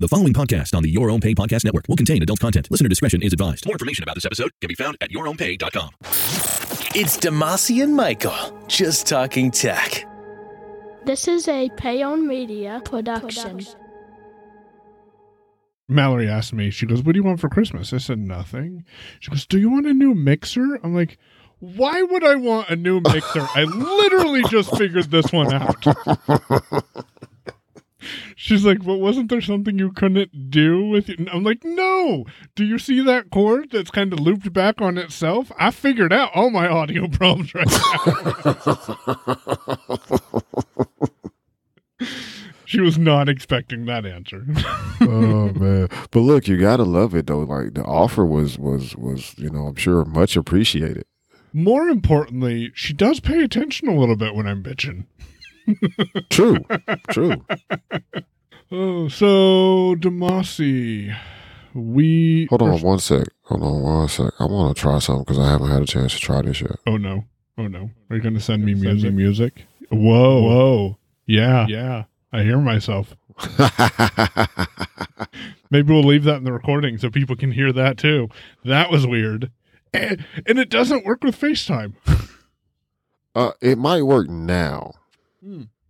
The following podcast on the Your Own Pay Podcast Network will contain adult content. Listener discretion is advised. More information about this episode can be found at yourownpay.com. It's Damashe and Michael, just talking tech. This is a Payon Media production. Mallory asked me, she goes, What do you want for Christmas? I said, Nothing. She goes, Do you want a new mixer? I'm like, Why would I want a new mixer? I literally just figured this one out. She's like, But wasn't there something you couldn't do with it? I'm like, No. Do you see that cord that's kind of looped back on itself? I figured out all my audio problems right now. she was not expecting that answer. oh man but look you gotta love it though like the offer was was was you know i'm sure much appreciated More importantly, she does pay attention a little bit when I'm bitching. True true Oh, so Damashe, we hold on one sec hold on one sec i want to try something because i haven't had a chance to try this yet Oh no, oh no, are you going to send me music? Music? Whoa, whoa, yeah, yeah. I hear myself. Maybe we'll leave that in the recording so people can hear that too. That was weird, and, and it doesn't work with FaceTime. uh it might work now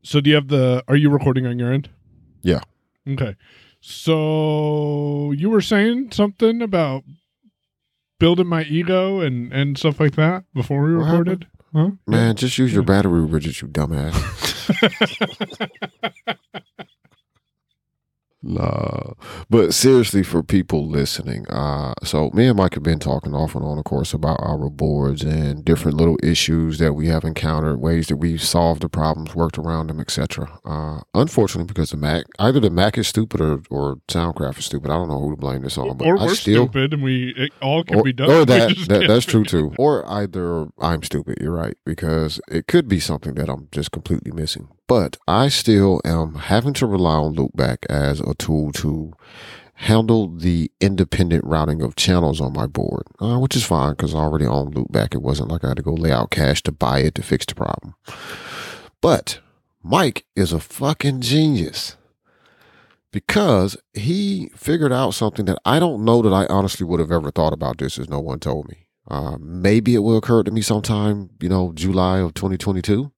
So do you have the? Are you recording on your end? Yeah. Okay. So you were saying something about building my ego and and stuff like that before we What recorded, huh? man just use your battery bridges you dumbass Nah, but seriously, for people listening, uh, so me and Mike have been talking off and on, of course, about our boards and different little issues that we have encountered, ways that we've solved the problems, worked around them, etc. Uh, unfortunately, because the Mac, either the Mac is stupid or, or Soundcraft is stupid. I don't know who to blame this on, but or we're still, stupid and we it all can or, be done. or that, that that's true too. Or either I'm stupid. You're right because it could be something that I'm just completely missing. But I still am having to rely on Loopback as a tool to handle the independent routing of channels on my board, uh, which is fine because I already own Loopback. It wasn't like I had to go lay out cash to buy it to fix the problem. But Mike is a fucking genius because he figured out something that I don't know that I honestly would have ever thought about this as no one told me. Uh, maybe it will occur to me sometime, you know, July of 2022.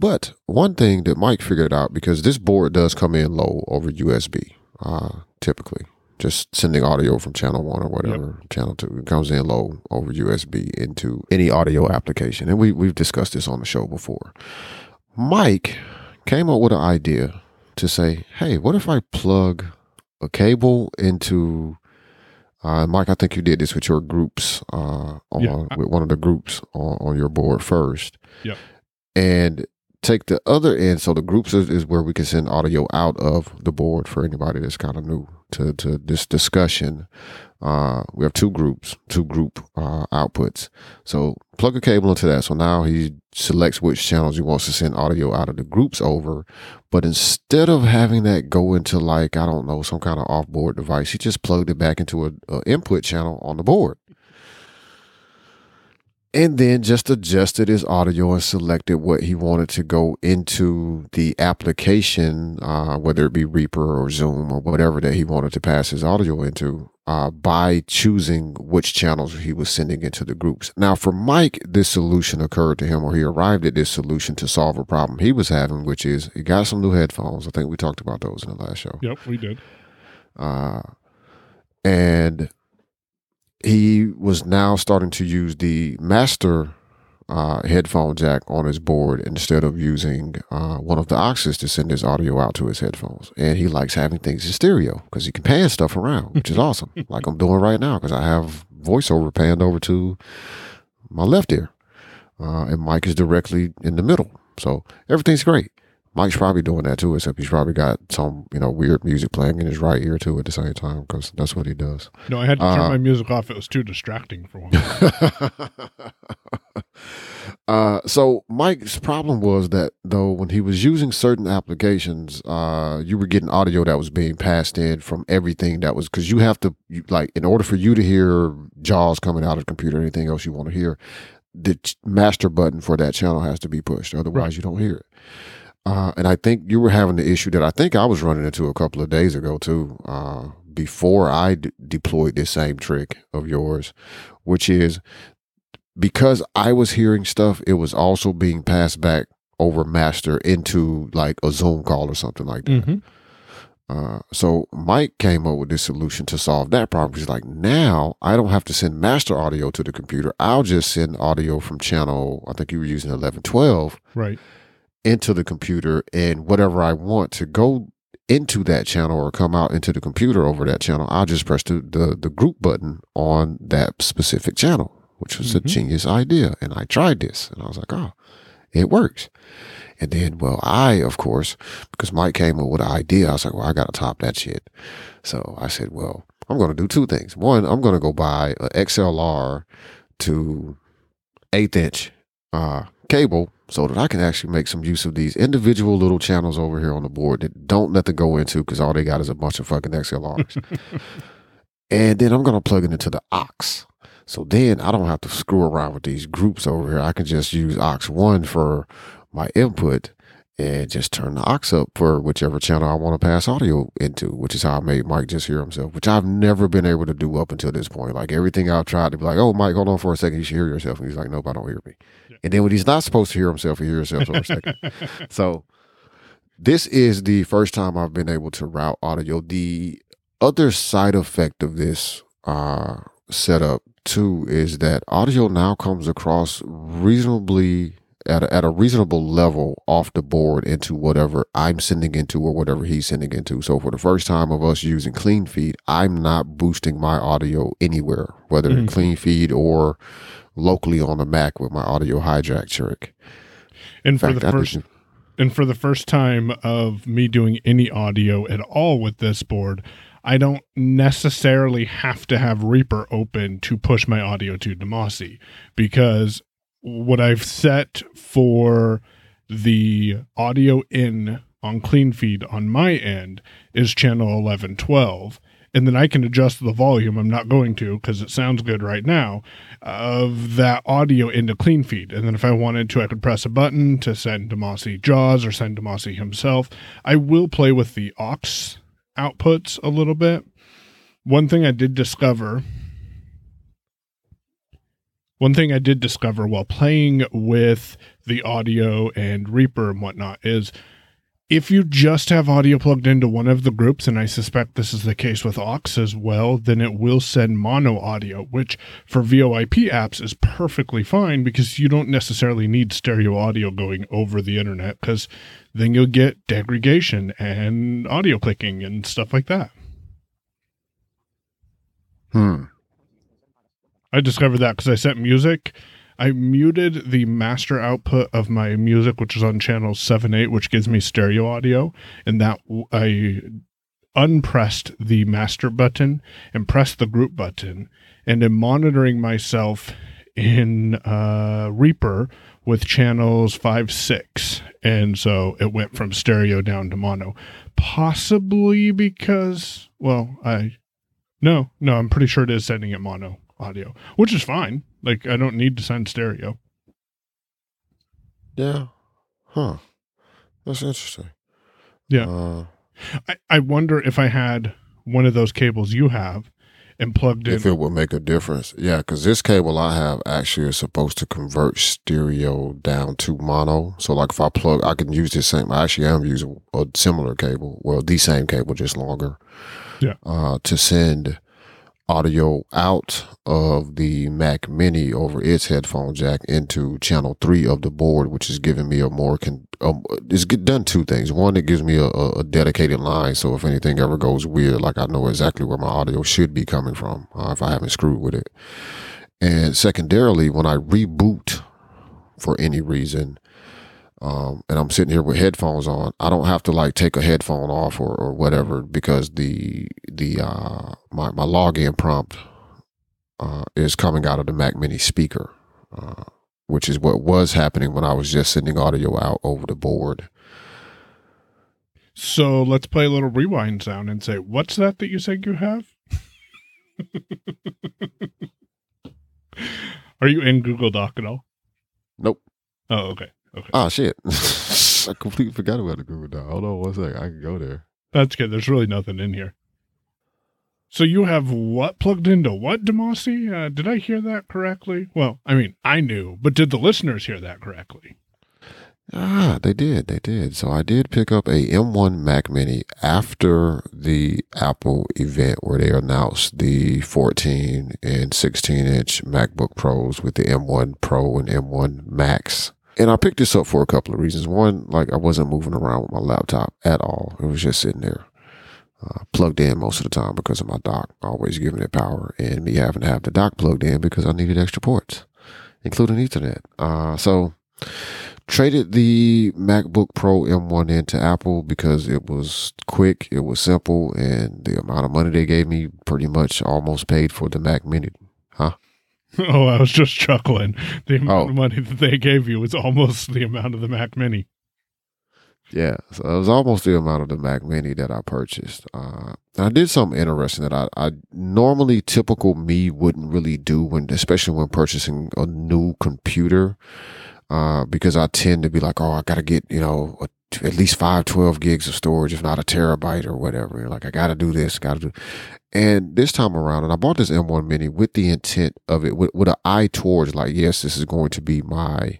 But one thing that Mike figured out because this board does come in low over USB, uh, typically. Just sending audio from channel one or whatever, channel two, it comes in low over USB into any audio application. And we, we've discussed this on the show before. Mike came up with an idea to say, hey, what if I plug a cable into uh, Mike, I think you did this with your groups, uh, on, Yeah. with one of the groups on, on your board first. Yep. And take the other end. So the groups is, is where we can send audio out of the board for anybody that's kind of new to, to this discussion. Uh, we have two groups, two group uh, outputs. So plug a cable into that. So now he selects which channels he wants to send audio out of the groups over. But instead of having that go into like, I don't know, some kind of off board device, he just plugged it back into a, a input channel on the board. And then just adjusted his audio and selected what he wanted to go into the application, uh, whether it be Reaper or Zoom or whatever that he wanted to pass his audio into, uh, by choosing which channels he was sending into the groups. Now, for Mike, this solution occurred to him, or he arrived at this solution to solve a problem he was having, which is he got some new headphones. I think we talked about those in the last show. Yep, we did. Uh, and he was now starting to use the master uh, headphone jack on his board instead of using uh, one of the auxes to send his audio out to his headphones. And he likes having things in stereo because he can pan stuff around, which is awesome, like I'm doing right now because I have voiceover panned over to my left ear. Uh, and Mike is directly in the middle. So everything's great. Mike's probably doing that too, except he's probably got some, you know, weird music playing in his right ear too at the same time because that's what he does. No, I had to turn Uh, my music off. It was too distracting for one. uh, so Mike's problem was that though when he was using certain applications, uh, you were getting audio that was being passed in from everything that was because you have to you, like in order for you to hear Jaws coming out of the computer, or anything else you want to hear, the master button for that channel has to be pushed. Otherwise, Right. you don't hear it. Uh, and I think you were having the issue that I think I was running into a couple of days ago too, uh, before I d- deployed this same trick of yours, which is because I was hearing stuff, it was also being passed back over master into like a Zoom call or something like that. Mm-hmm. Uh, so Mike came up with this solution to solve that problem. He's like, now I don't have to send master audio to the computer. I'll just send audio from channel, I think you were using 1112 Right. Into the computer and whatever I want to go into that channel or come out into the computer over that channel, I'll just press the, the, the group button on that specific channel, which was a Mhm. genius idea. And I tried this and I was like, oh, it works. And then, well, I, of course, because Mike came up with an idea, I was like, well, I got to top that shit. So I said, well, I'm going to do two things. One, I'm going to go buy an XLR to eighth inch uh, cable so that I can actually make some use of these individual little channels over here on the board that don't let them go into because all they got is a bunch of fucking XLRs. and then I'm going to plug it into the aux. So then I don't have to screw around with these groups over here. I can just use aux one for my input and just turn the aux up for whichever channel I want to pass audio into, which is how I made Mike just hear himself, which I've never been able to do up until this point. Like everything I've tried to be like, oh, Mike, hold on for a second. You should hear yourself. And he's like, nope, I don't hear me. And then when he's not supposed to hear himself, he hears himself for a second. So this is the first time I've been able to route audio. The other side effect of this uh, setup too is that audio now comes across reasonably at a, at a reasonable level off the board into whatever I'm sending into or whatever he's sending into. So for the first time of us using clean feed, I'm not boosting my audio anywhere, whether in Mhm. clean feed or locally on the Mac with my audio hijack trick. And In for fact, the first and for the first time of me doing any audio at all with this board, I don't necessarily have to have Reaper open to push my audio to Damashe because what I've set for the audio in on clean feed on my end is channel 1112 and then I can adjust the volume I'm not going to because it sounds good right now of that audio into clean feed. And then if I wanted to, I could press a button to send Damashe Jaws or send Damashe himself. I will play with the aux outputs a little bit. One thing I did discover. One thing I did discover while playing with the audio and Reaper and whatnot is if you just have audio plugged into one of the groups, and I suspect this is the case with aux as well, then it will send mono audio, which for VoIP apps is perfectly fine because you don't necessarily need stereo audio going over the internet because then you'll get degradation and audio clicking and stuff like that. Hmm. I discovered that because I sent music. I muted the master output of my music, which is on channel 7 8, which gives me stereo audio. And that I unpressed the master button and pressed the group button. And am monitoring myself in uh, Reaper with channels 5 6. And so it went from stereo down to mono. Possibly because, well, I. No, no, I'm pretty sure it is sending it mono audio, which is fine. Like I don't need to send stereo. Yeah. Huh. That's interesting. Yeah. Uh, I, I wonder if I had one of those cables you have and plugged in. if it would make a difference. Yeah, because this cable I have actually is supposed to convert stereo down to mono. So, like, if I plug, I can use this same. I actually am using a similar cable. Well, the same cable, just longer. Yeah. Uh, to send audio out of the Mac Mini over its headphone jack into channel three of the board, which is giving me a more con. Um, it's get done two things. One, it gives me a, a a dedicated line, so if anything ever goes weird, like I know exactly where my audio should be coming from uh, if I haven't screwed with it. And secondarily, when I reboot for any reason, um, and I'm sitting here with headphones on, I don't have to like take a headphone off or, or whatever because the the uh, my my login prompt uh, is coming out of the Mac Mini speaker, uh, which is what was happening when I was just sending audio out over the board. so let's play a little rewind sound and say, "What's that that you said you have?" Are you in Google Doc at all? Nope. Oh, okay. Okay. Oh shit! I completely forgot about the Google Doc. Hold on one second. I can go there. That's good. There's really nothing in here. So you have what plugged into what, Damashe? Uh, did I hear that correctly? Well, I mean, I knew, but did the listeners hear that correctly? Ah, they did. They did. So I did pick up a M1 Mac Mini after the Apple event where they announced the 14 and 16 inch MacBook Pros with the M1 Pro and M1 Max. And I picked this up for a couple of reasons. One, like I wasn't moving around with my laptop at all. It was just sitting there. Uh, plugged in most of the time because of my dock always giving it power and me having to have the dock plugged in because I needed extra ports, including Ethernet. Uh, so traded the MacBook Pro M1 into Apple because it was quick, it was simple, and the amount of money they gave me pretty much almost paid for the Mac Mini. Huh? Oh, I was just chuckling. The amount Oh. of money that they gave you was almost the amount of the Mac Mini. Yeah, so it was almost the amount of the Mac Mini that I purchased. Uh, I did something interesting that I, I normally typical me wouldn't really do when, especially when purchasing a new computer, uh, because I tend to be like, oh, I got to get you know a, at least five, 12 gigs of storage, if not a terabyte or whatever. Like I got to do this, got to do. And this time around, and I bought this M1 Mini with the intent of it, with, with an eye towards like, yes, this is going to be my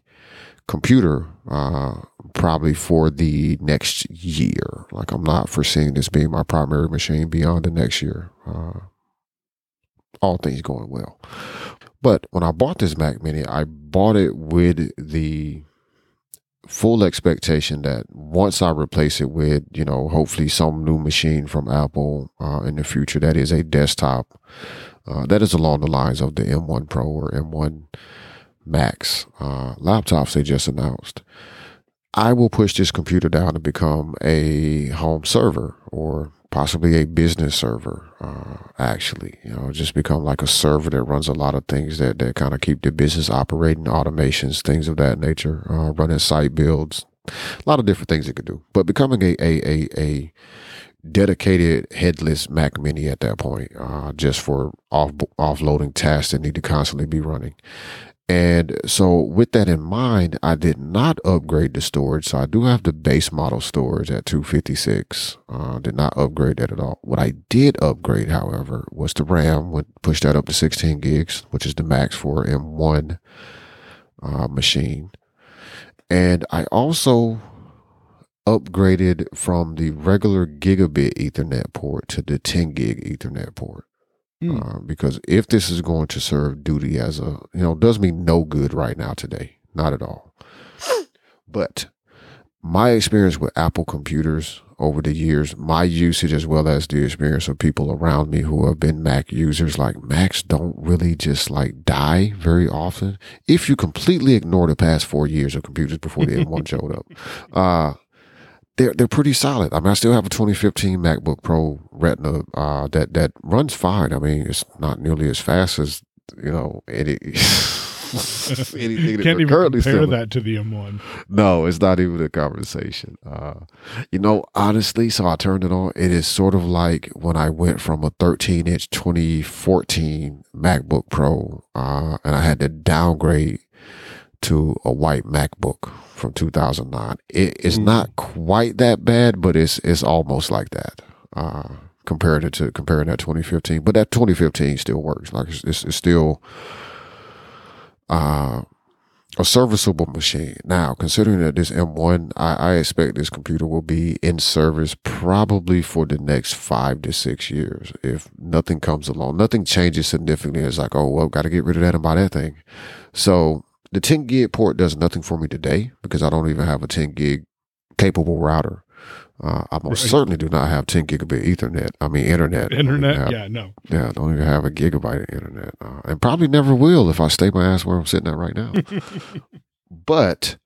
computer uh, probably for the next year. Like I'm not foreseeing this being my primary machine beyond the next year. Uh, all things going well. But when I bought this Mac Mini, I bought it with the full expectation that once I replace it with, you know, hopefully some new machine from Apple uh, in the future that is a desktop, uh, that is along the lines of the M1 Pro or M1 Max uh, laptops they just announced. I will push this computer down to become a home server or possibly a business server. Uh, actually, you know, just become like a server that runs a lot of things that that kind of keep the business operating, automations, things of that nature, uh, running site builds, a lot of different things it could do. But becoming a a a, a dedicated headless Mac Mini at that point, uh, just for off offloading tasks that need to constantly be running. And so, with that in mind, I did not upgrade the storage. So, I do have the base model storage at 256. Uh, did not upgrade that at all. What I did upgrade, however, was the RAM. Would push that up to 16 gigs, which is the max for M1 uh, machine. And I also upgraded from the regular gigabit Ethernet port to the 10 gig Ethernet port. Hmm. Uh, because if this is going to serve duty as a, you know, does me no good right now today. Not at all. But my experience with Apple computers over the years, my usage as well as the experience of people around me who have been Mac users, like Macs don't really just like die very often. If you completely ignore the past four years of computers before the M1 showed up, uh, they're they're pretty solid. I mean, I still have a 2015 MacBook Pro Retina uh, that that runs fine. I mean, it's not nearly as fast as you know any anything that Can't even currently compare that to the M1. no, it's not even a conversation. Uh, you know, honestly, so I turned it on. It is sort of like when I went from a 13 inch 2014 MacBook Pro, uh, and I had to downgrade to a white MacBook from 2009. It, it's Mm. not quite that bad, but it's it's almost like that. Uh, compared it to comparing that 2015, but that 2015 still works. Like it's, it's, it's still uh, a serviceable machine. Now, considering that this M1, I, I expect this computer will be in service probably for the next five to six years. If nothing comes along, nothing changes significantly. It's like, oh, well, got to get rid of that and buy that thing. So the 10 gig port does nothing for me today because I don't even have a 10 gig capable router. Uh, I most Right. certainly do not have 10 gigabit Ethernet. I mean, internet. I don't even Internet? have- Yeah, no. yeah, I don't even have a gigabyte of internet, uh, and probably never will if I stay my ass where I'm sitting at right now. but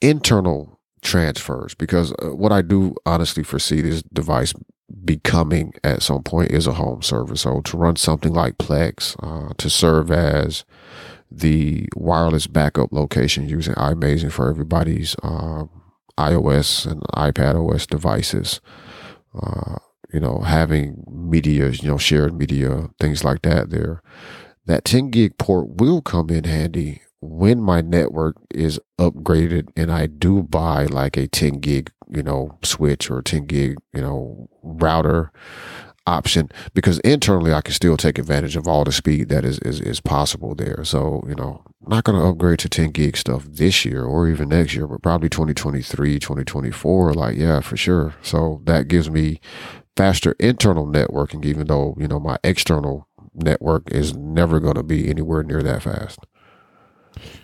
internal transfers, because uh, what I do honestly foresee this device becoming at some point is a home server. So to run something like Plex, uh, to serve as the wireless backup location using iMazing for everybody's um, iOS and iPad OS devices. Uh, you know, having media, you know, shared media, things like that there. That 10 gig port will come in handy when my network is upgraded and I do buy like a 10 gig, you know, switch or 10 gig, you know, router option, because internally I can still take advantage of all the speed that is, is, is possible there. So, you know, not going to upgrade to 10 gig stuff this year or even next year, but probably 2023, 2024. Like, yeah, for sure. So that gives me faster internal networking, even though, you know, my external network is never going to be anywhere near that fast.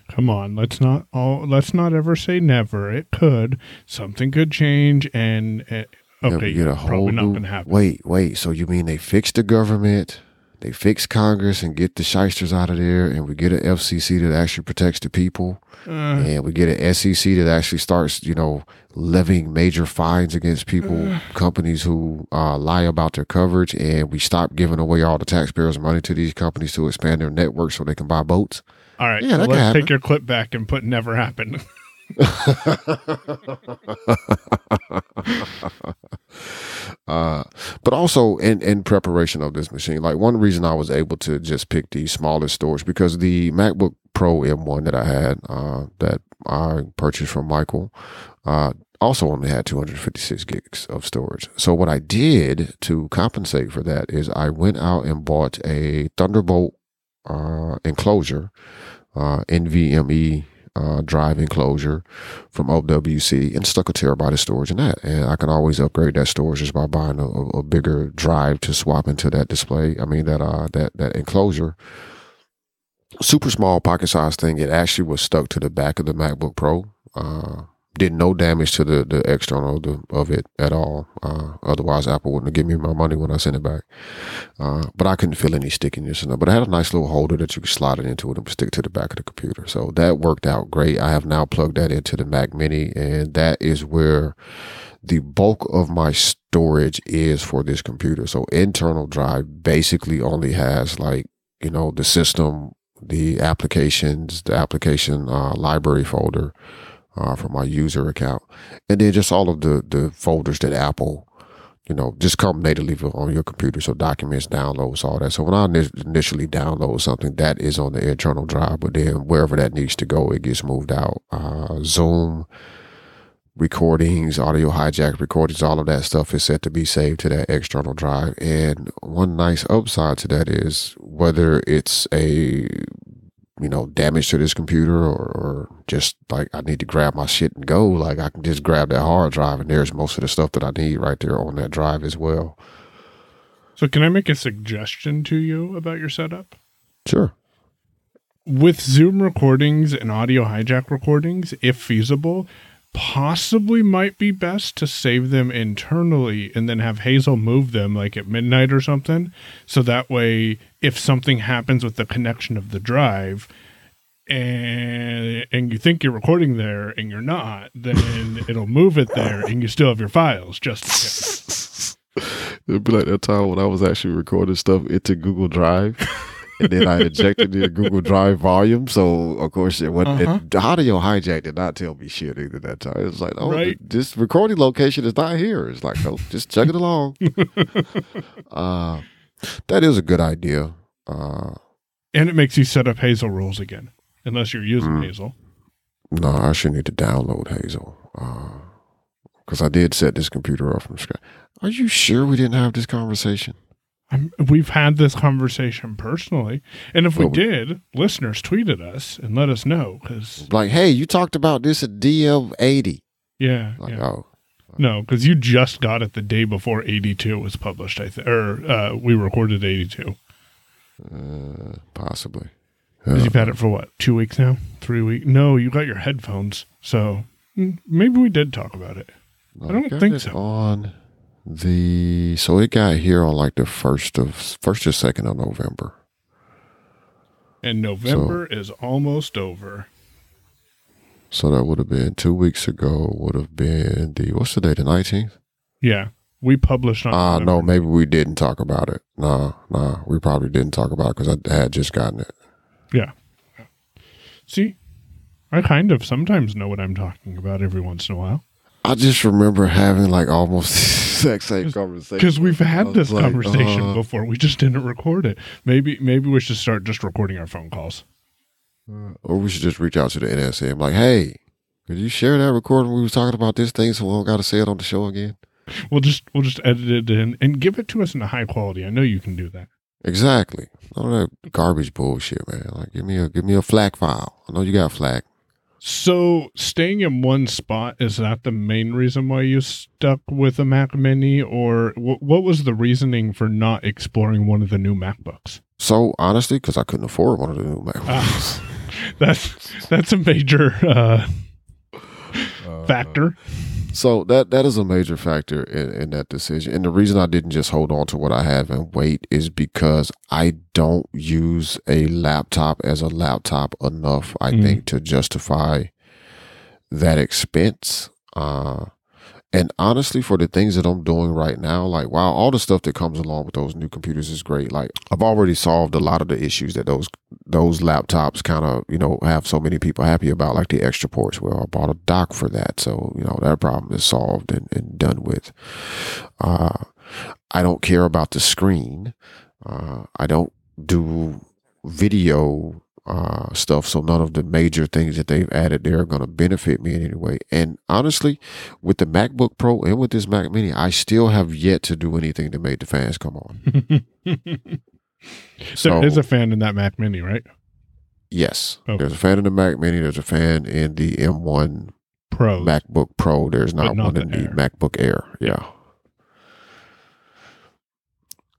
Come on, let's not all let's not ever say never. It could something could change, and eh, uh, you get a probably whole not new- going to happen. Wait, wait. So you mean they fix the government, they fix Congress and get the shysters out of there, and we get an FCC that actually protects the people, Uh, and we get an SEC that actually starts, you know, levying major fines against people, companies who uh, lie about their coverage, and we stop giving away all the taxpayers' money to these companies to expand their network so they can buy boats. all right, yeah, so let's take your clip back and put never happened. uh, but also in, in preparation of this machine, like one reason I was able to just pick the smallest storage because the MacBook Pro M1 that I had, uh, that I purchased from Michael, uh, also only had 256 gigs of storage. So what I did to compensate for that is I went out and bought a Thunderbolt, uh, enclosure, uh, NVMe, uh, drive enclosure from OWC and stuck a terabyte of storage in that. And I can always upgrade that storage just by buying a, a- bigger drive to swap into that display. I mean that uh that that enclosure. Super small pocket size thing. It actually was stuck to the back of the MacBook Pro. Uh, did no damage to the the external of, the, of it at all. Uh, otherwise, Apple wouldn't given me my money when I sent it back. Uh, but I couldn't feel any stickiness in it. But I had a nice little holder that you could slide it into it and stick to the back of the computer. So that worked out great. I have now plugged that into the Mac Mini, and that is where the bulk of my storage is for this computer. So internal drive basically only has like, you know, the system, the applications, the application uh, library folder uh, for my user account, and then just all of the the folders that Apple you know, just come natively on your computer. So documents, downloads, all that. So when I initially download something, that is on the internal drive, but then wherever that needs to go, it gets moved out. Uh, Zoom recordings, audio hijack recordings, all of that stuff is set to be saved to that external drive. And one nice upside to that is whether it's a you know, damage to this computer or, or just like I need to grab my shit and go, like I can just grab that hard drive and there's most of the stuff that I need right there on that drive as well. So, can I make a suggestion to you about your setup? Sure. With Zoom recordings and audio hijack recordings, if feasible, possibly might be best to save them internally and then have Hazel move them like at midnight or something. So that way, if something happens with the connection of the drive, and and you think you're recording there and you're not, then it'll move it there and you still have your files just. It'd be like that time when I was actually recording stuff into Google Drive. And then I injected the Google Drive volume. So of course it went Uh-huh. it, audio hijack did not tell me shit either that time. It was like, oh Right. this recording location is not here. It's like, no, just check it along. uh that is a good idea. Uh And it makes you set up Hazel rules again, unless you're using Mm. Hazel. No, I should need to download Hazel. Because I did set this computer up from scratch. Are you sure we didn't have this conversation? I'm, we've had this conversation personally, and if we Well, did, listeners tweeted us and let us know because Like, hey, you talked about this at DM80. yeah, Like, yeah. oh, no, because you just got it the day before 82 was published. I think, or uh, we recorded 82 uh, possibly. because you've had it for what two weeks now, three weeks? No, you got your headphones, so maybe we did talk about it. I don't think so. On the so it got here on like the first of first or second of November. And November is almost over. So that would have been two weeks ago. Would have been the what's the date? The nineteenth. Yeah, we published on. Ah, no, maybe we didn't talk about it. Nah, nah, we probably didn't talk about it because I had just gotten it. Yeah. See, I kind of sometimes know what I'm talking about every once in a while I just remember having like almost exact same conversation because we've had this like, conversation uh, before. We just didn't record it. Maybe maybe we should start just recording our phone calls. Uh, or we should just reach out to the NSA. I'm like, hey, could you share that recording we was talking about this thing so we don't got to say it on the show again? We'll just we'll just edit it in and give it to us in a high quality. I know you can do that. Exactly. Of that garbage bullshit, man. Like, give me a give me a FLAC file. I know you got FLAC. So staying in one spot is that the main reason why you stuck with a Mac Mini, or w- what was the reasoning for not exploring one of the new MacBooks? So honestly, because I couldn't afford one of the new MacBooks. Ah, that's that's a major uh, factor. So that that is a major factor in, in that decision. And the reason I didn't just hold on to what I have and wait is because I don't use a laptop as a laptop enough, I Mm. think, to justify that expense. Uh and honestly, for the things that I'm doing right now, like wow, all the stuff that comes along with those new computers is great. Like I've already solved a lot of the issues that those those laptops kind of you know have so many people happy about, like the extra ports. Well, I bought a dock for that, so you know that problem is solved and, and done with. Uh, I don't care about the screen. Uh, I don't do video uh, stuff, so none of the major things that they've added there are going to benefit me in any way. And honestly, with the MacBook Pro and with this Mac Mini, I still have yet to do anything to make the fans come on. So there is a fan in that Mac Mini, right? yes, Okay. there's a fan in the Mac Mini. There's a fan in the M1 Pro. MacBook Pro. There's not, not one the in the MacBook Air. Yeah.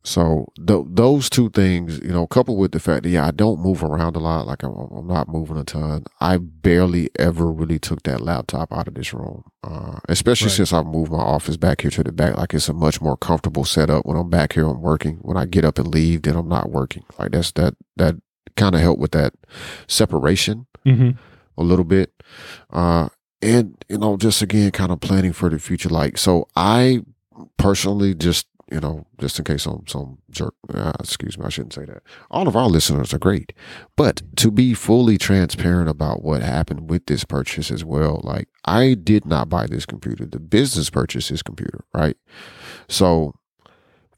So th- those two things, you know, coupled with the fact that yeah, I don't move around a lot. Like I'm, I'm not moving a ton. I barely ever really took that laptop out of this room, uh, especially Right. since I moved my office back here to the back. Like it's a much more comfortable setup when I'm back here. I'm working. When I get up and leave, then I'm not working. Like that's that that kind of helped with that separation hmm a little bit. Uh, and, you know, just again, kind of planning for the future. Like, so I personally just, you know, just in case some, some jerk, uh, excuse me, I shouldn't say that. All of our listeners are great. But to be fully transparent about what happened with this purchase as well, like, I did not buy this computer. The business purchased this computer, right? So,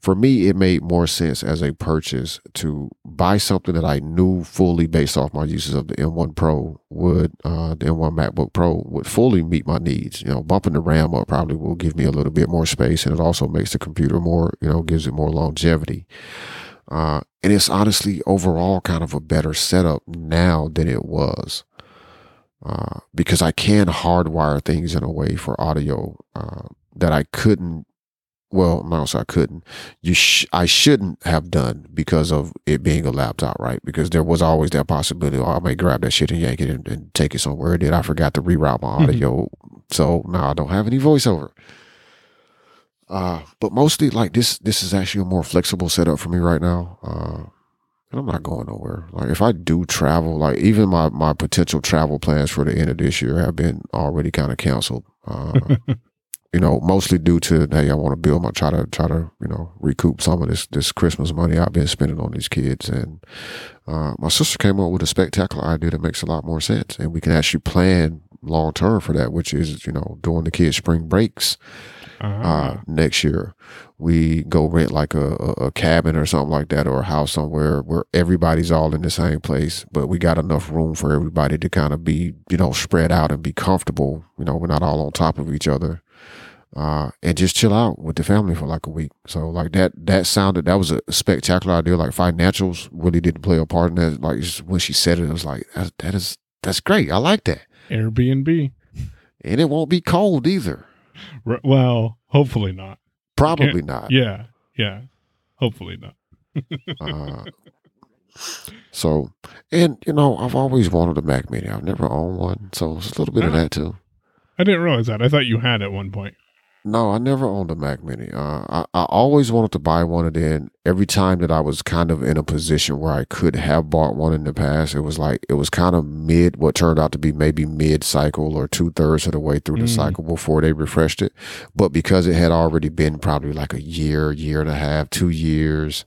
for me, it made more sense as a purchase to buy something that I knew fully based off my uses of the M1 Pro would, uh, the M1 MacBook Pro would fully meet my needs. You know, bumping the RAM up probably will give me a little bit more space and it also makes the computer more, you know, gives it more longevity. Uh, and it's honestly overall kind of a better setup now than it was. Uh, because I can hardwire things in a way for audio, uh, that I couldn't well, no, so I couldn't. You, sh- I shouldn't have done because of it being a laptop, right? Because there was always that possibility. Oh, I may grab that shit and yank it and, and take it somewhere. Did I forgot to reroute my audio? So now I don't have any voiceover. Uh, but mostly like this, this is actually a more flexible setup for me right now. Uh, and I'm not going nowhere. Like if I do travel, like even my my potential travel plans for the end of this year have been already kind of canceled. Uh, you know, mostly due to hey, I want to build my try to try to you know recoup some of this this Christmas money I've been spending on these kids. And uh, my sister came up with a spectacular idea that makes a lot more sense, and we can actually plan long term for that, which is you know during the kids' spring breaks uh, next year, we go rent like a, a, a cabin or something like that, or a house somewhere where everybody's all in the same place, but we got enough room for everybody to kind of be, you know, spread out and be comfortable. You know, we're not all on top of each other, uh, and just chill out with the family for like a week. So like that, that sounded that was a spectacular idea. Like financials really didn't play a part in that. Like just when she said it, it was like that, that is that's great. I like that, Airbnb. and it won't be cold either. R- well, hopefully not. Probably not. Yeah, yeah. Hopefully not. Uh, so, and you know, I've always wanted a Mac Mini. I've never owned one, so it's a little bit of that too. I didn't realize that. I thought you had at one point. No, I never owned a Mac Mini. Uh, I, I always wanted to buy one, and then every time that I was kind of in a position where I could have bought one in the past, it was like it was kind of mid, what turned out to be maybe mid cycle or two thirds of the way through the Mm. cycle before they refreshed it. But because it had already been probably like a year, year and a half, two years,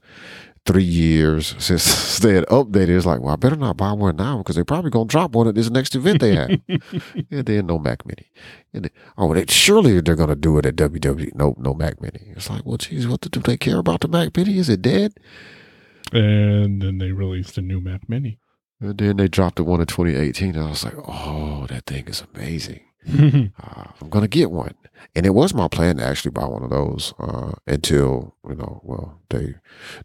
three years since they had updated, it's like, well, I better not buy one now because they're probably gonna drop one at this next event they have. and then no Mac Mini. And then, oh, they, surely they're gonna do it at WW. No, no Mac Mini. It's like, well, geez, what do they care about the Mac Mini? Is it dead? And then they released a new Mac Mini. And then they dropped the one in 2018. And I was like, oh, that thing is amazing. uh, I'm going to get one. And it was my plan to actually buy one of those uh, until, you know, well, they,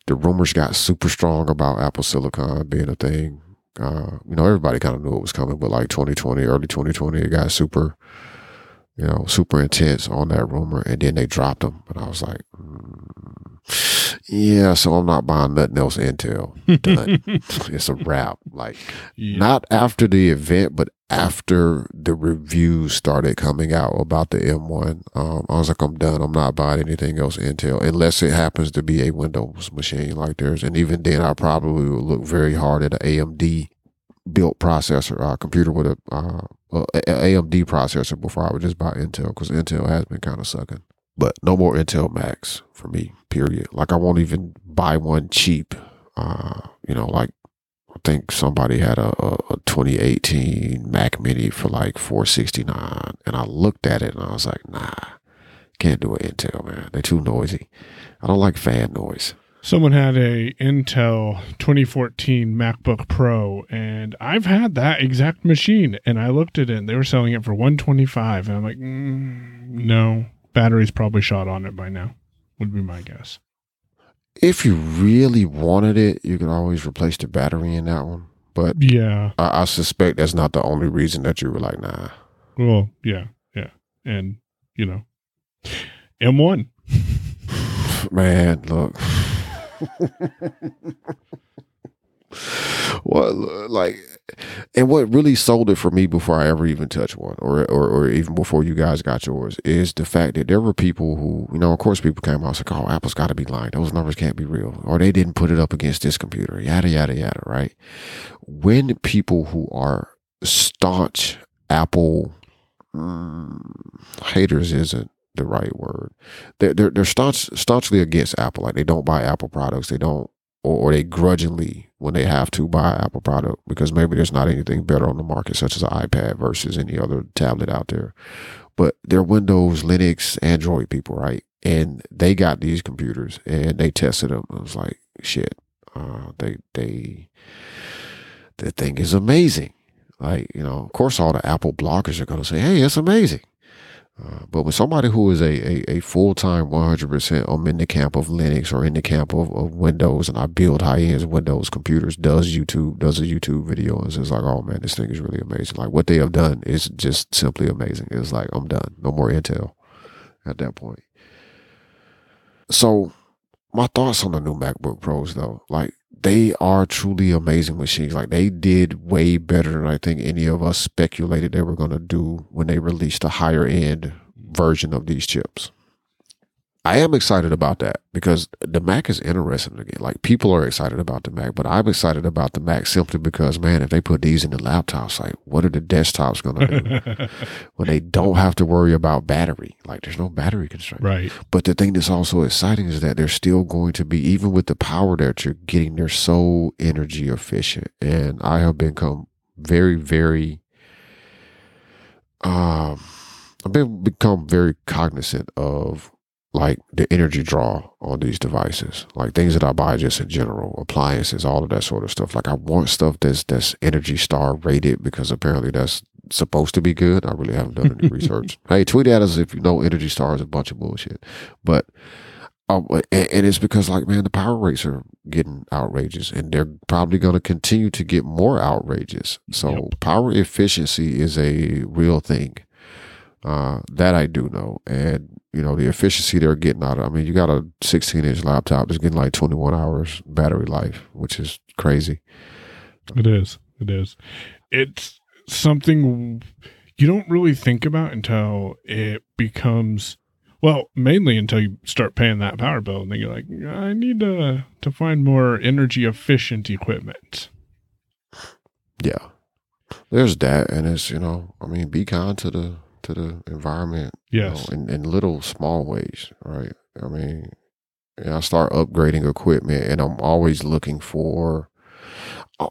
the rumors got super strong about Apple Silicon being a thing. Uh, you know, everybody kind of knew it was coming, but like 2020, early 2020, it got super, you know, super intense on that rumor. And then they dropped them. And I was like, mm, yeah, so I'm not buying nothing else Intel. Done. it's a wrap. Like, Yeah. not after the event, but after the reviews started coming out about the M1, um, I was like, I'm done. I'm not buying anything else Intel unless it happens to be a Windows machine like theirs. And even then, I probably would look very hard at an AMD built processor, uh, computer with a, uh, a- AMD processor before I would just buy Intel because Intel has been kind of sucking. But no more Intel Macs for me, period. Like I won't even buy one cheap. Uh, you know, like I think somebody had a, a, a 2018 Mac Mini for like 469, and I looked at it and I was like, nah, can't do an Intel, man. They're too noisy. I don't like fan noise. Someone had a Intel 2014 MacBook Pro, and I've had that exact machine. And I looked at it, and they were selling it for 125, and I'm like, mm, no, battery's probably shot on it by now. Would be my guess. If you really wanted it, you could always replace the battery in that one. But Yeah. I, I suspect that's not the only reason that you were like, nah. Well, yeah, yeah, and you know, M1. Man, look. what like and what really sold it for me before I ever even touched one or, or or even before you guys got yours is the fact that there were people who you know of course people came out and like oh Apple's got to be lying. Those numbers can't be real. Or they didn't put it up against this computer yada yada yada right? When people who are staunch Apple mm, haters isn't the right word they're they're, they're staunch, staunchly against Apple. Like they don't buy Apple products. They don't, or, or they grudgingly when they have to buy Apple product because maybe there's not anything better on the market, such as an iPad versus any other tablet out there. But they're Windows, Linux, Android people, right? And they got these computers and they tested them. It was like shit. Uh, they they the thing is amazing. Like you know, of course, all the Apple bloggers are going to say, "Hey, it's amazing." Uh, but when somebody who is a, a, a full time 100%, I'm in the camp of Linux or in the camp of, of Windows and I build high end Windows computers, does YouTube, does a YouTube video, and it's like, oh man, this thing is really amazing. Like what they have done is just simply amazing. It's like, I'm done. No more Intel at that point. So, my thoughts on the new MacBook Pros though, like they are truly amazing machines. Like they did way better than I think any of us speculated they were going to do when they released a higher end version of these chips. I am excited about that because the Mac is interesting again. Like people are excited about the Mac, but I'm excited about the Mac simply because, man, if they put these in the laptops, like what are the desktops going to do when they don't have to worry about battery? Like there's no battery constraint. right. But the thing that's also exciting is that they're still going to be, even with the power that you're getting, they're so energy efficient. And I have become very, very, um, I've been become very cognizant of like the energy draw on these devices, like things that I buy just in general, appliances, all of that sort of stuff. Like I want stuff that's that's Energy Star rated because apparently that's supposed to be good. I really haven't done any research. Hey, tweet at us if you know Energy Star is a bunch of bullshit, but. Um, and, and it's because like man, the power rates are getting outrageous, and they're probably going to continue to get more outrageous. So Yep. power efficiency is a real thing. Uh, that I do know, and you know the efficiency they're getting out of. I mean, you got a 16 inch laptop that's getting like 21 hours battery life, which is crazy. It is. It is. It's something you don't really think about until it becomes well, mainly until you start paying that power bill, and then you're like, I need to to find more energy efficient equipment. Yeah, there's that, and it's you know, I mean, be kind to the to the environment, Yes. you know, in, in little small ways, right? I mean, and I start upgrading equipment, and I'm always looking for.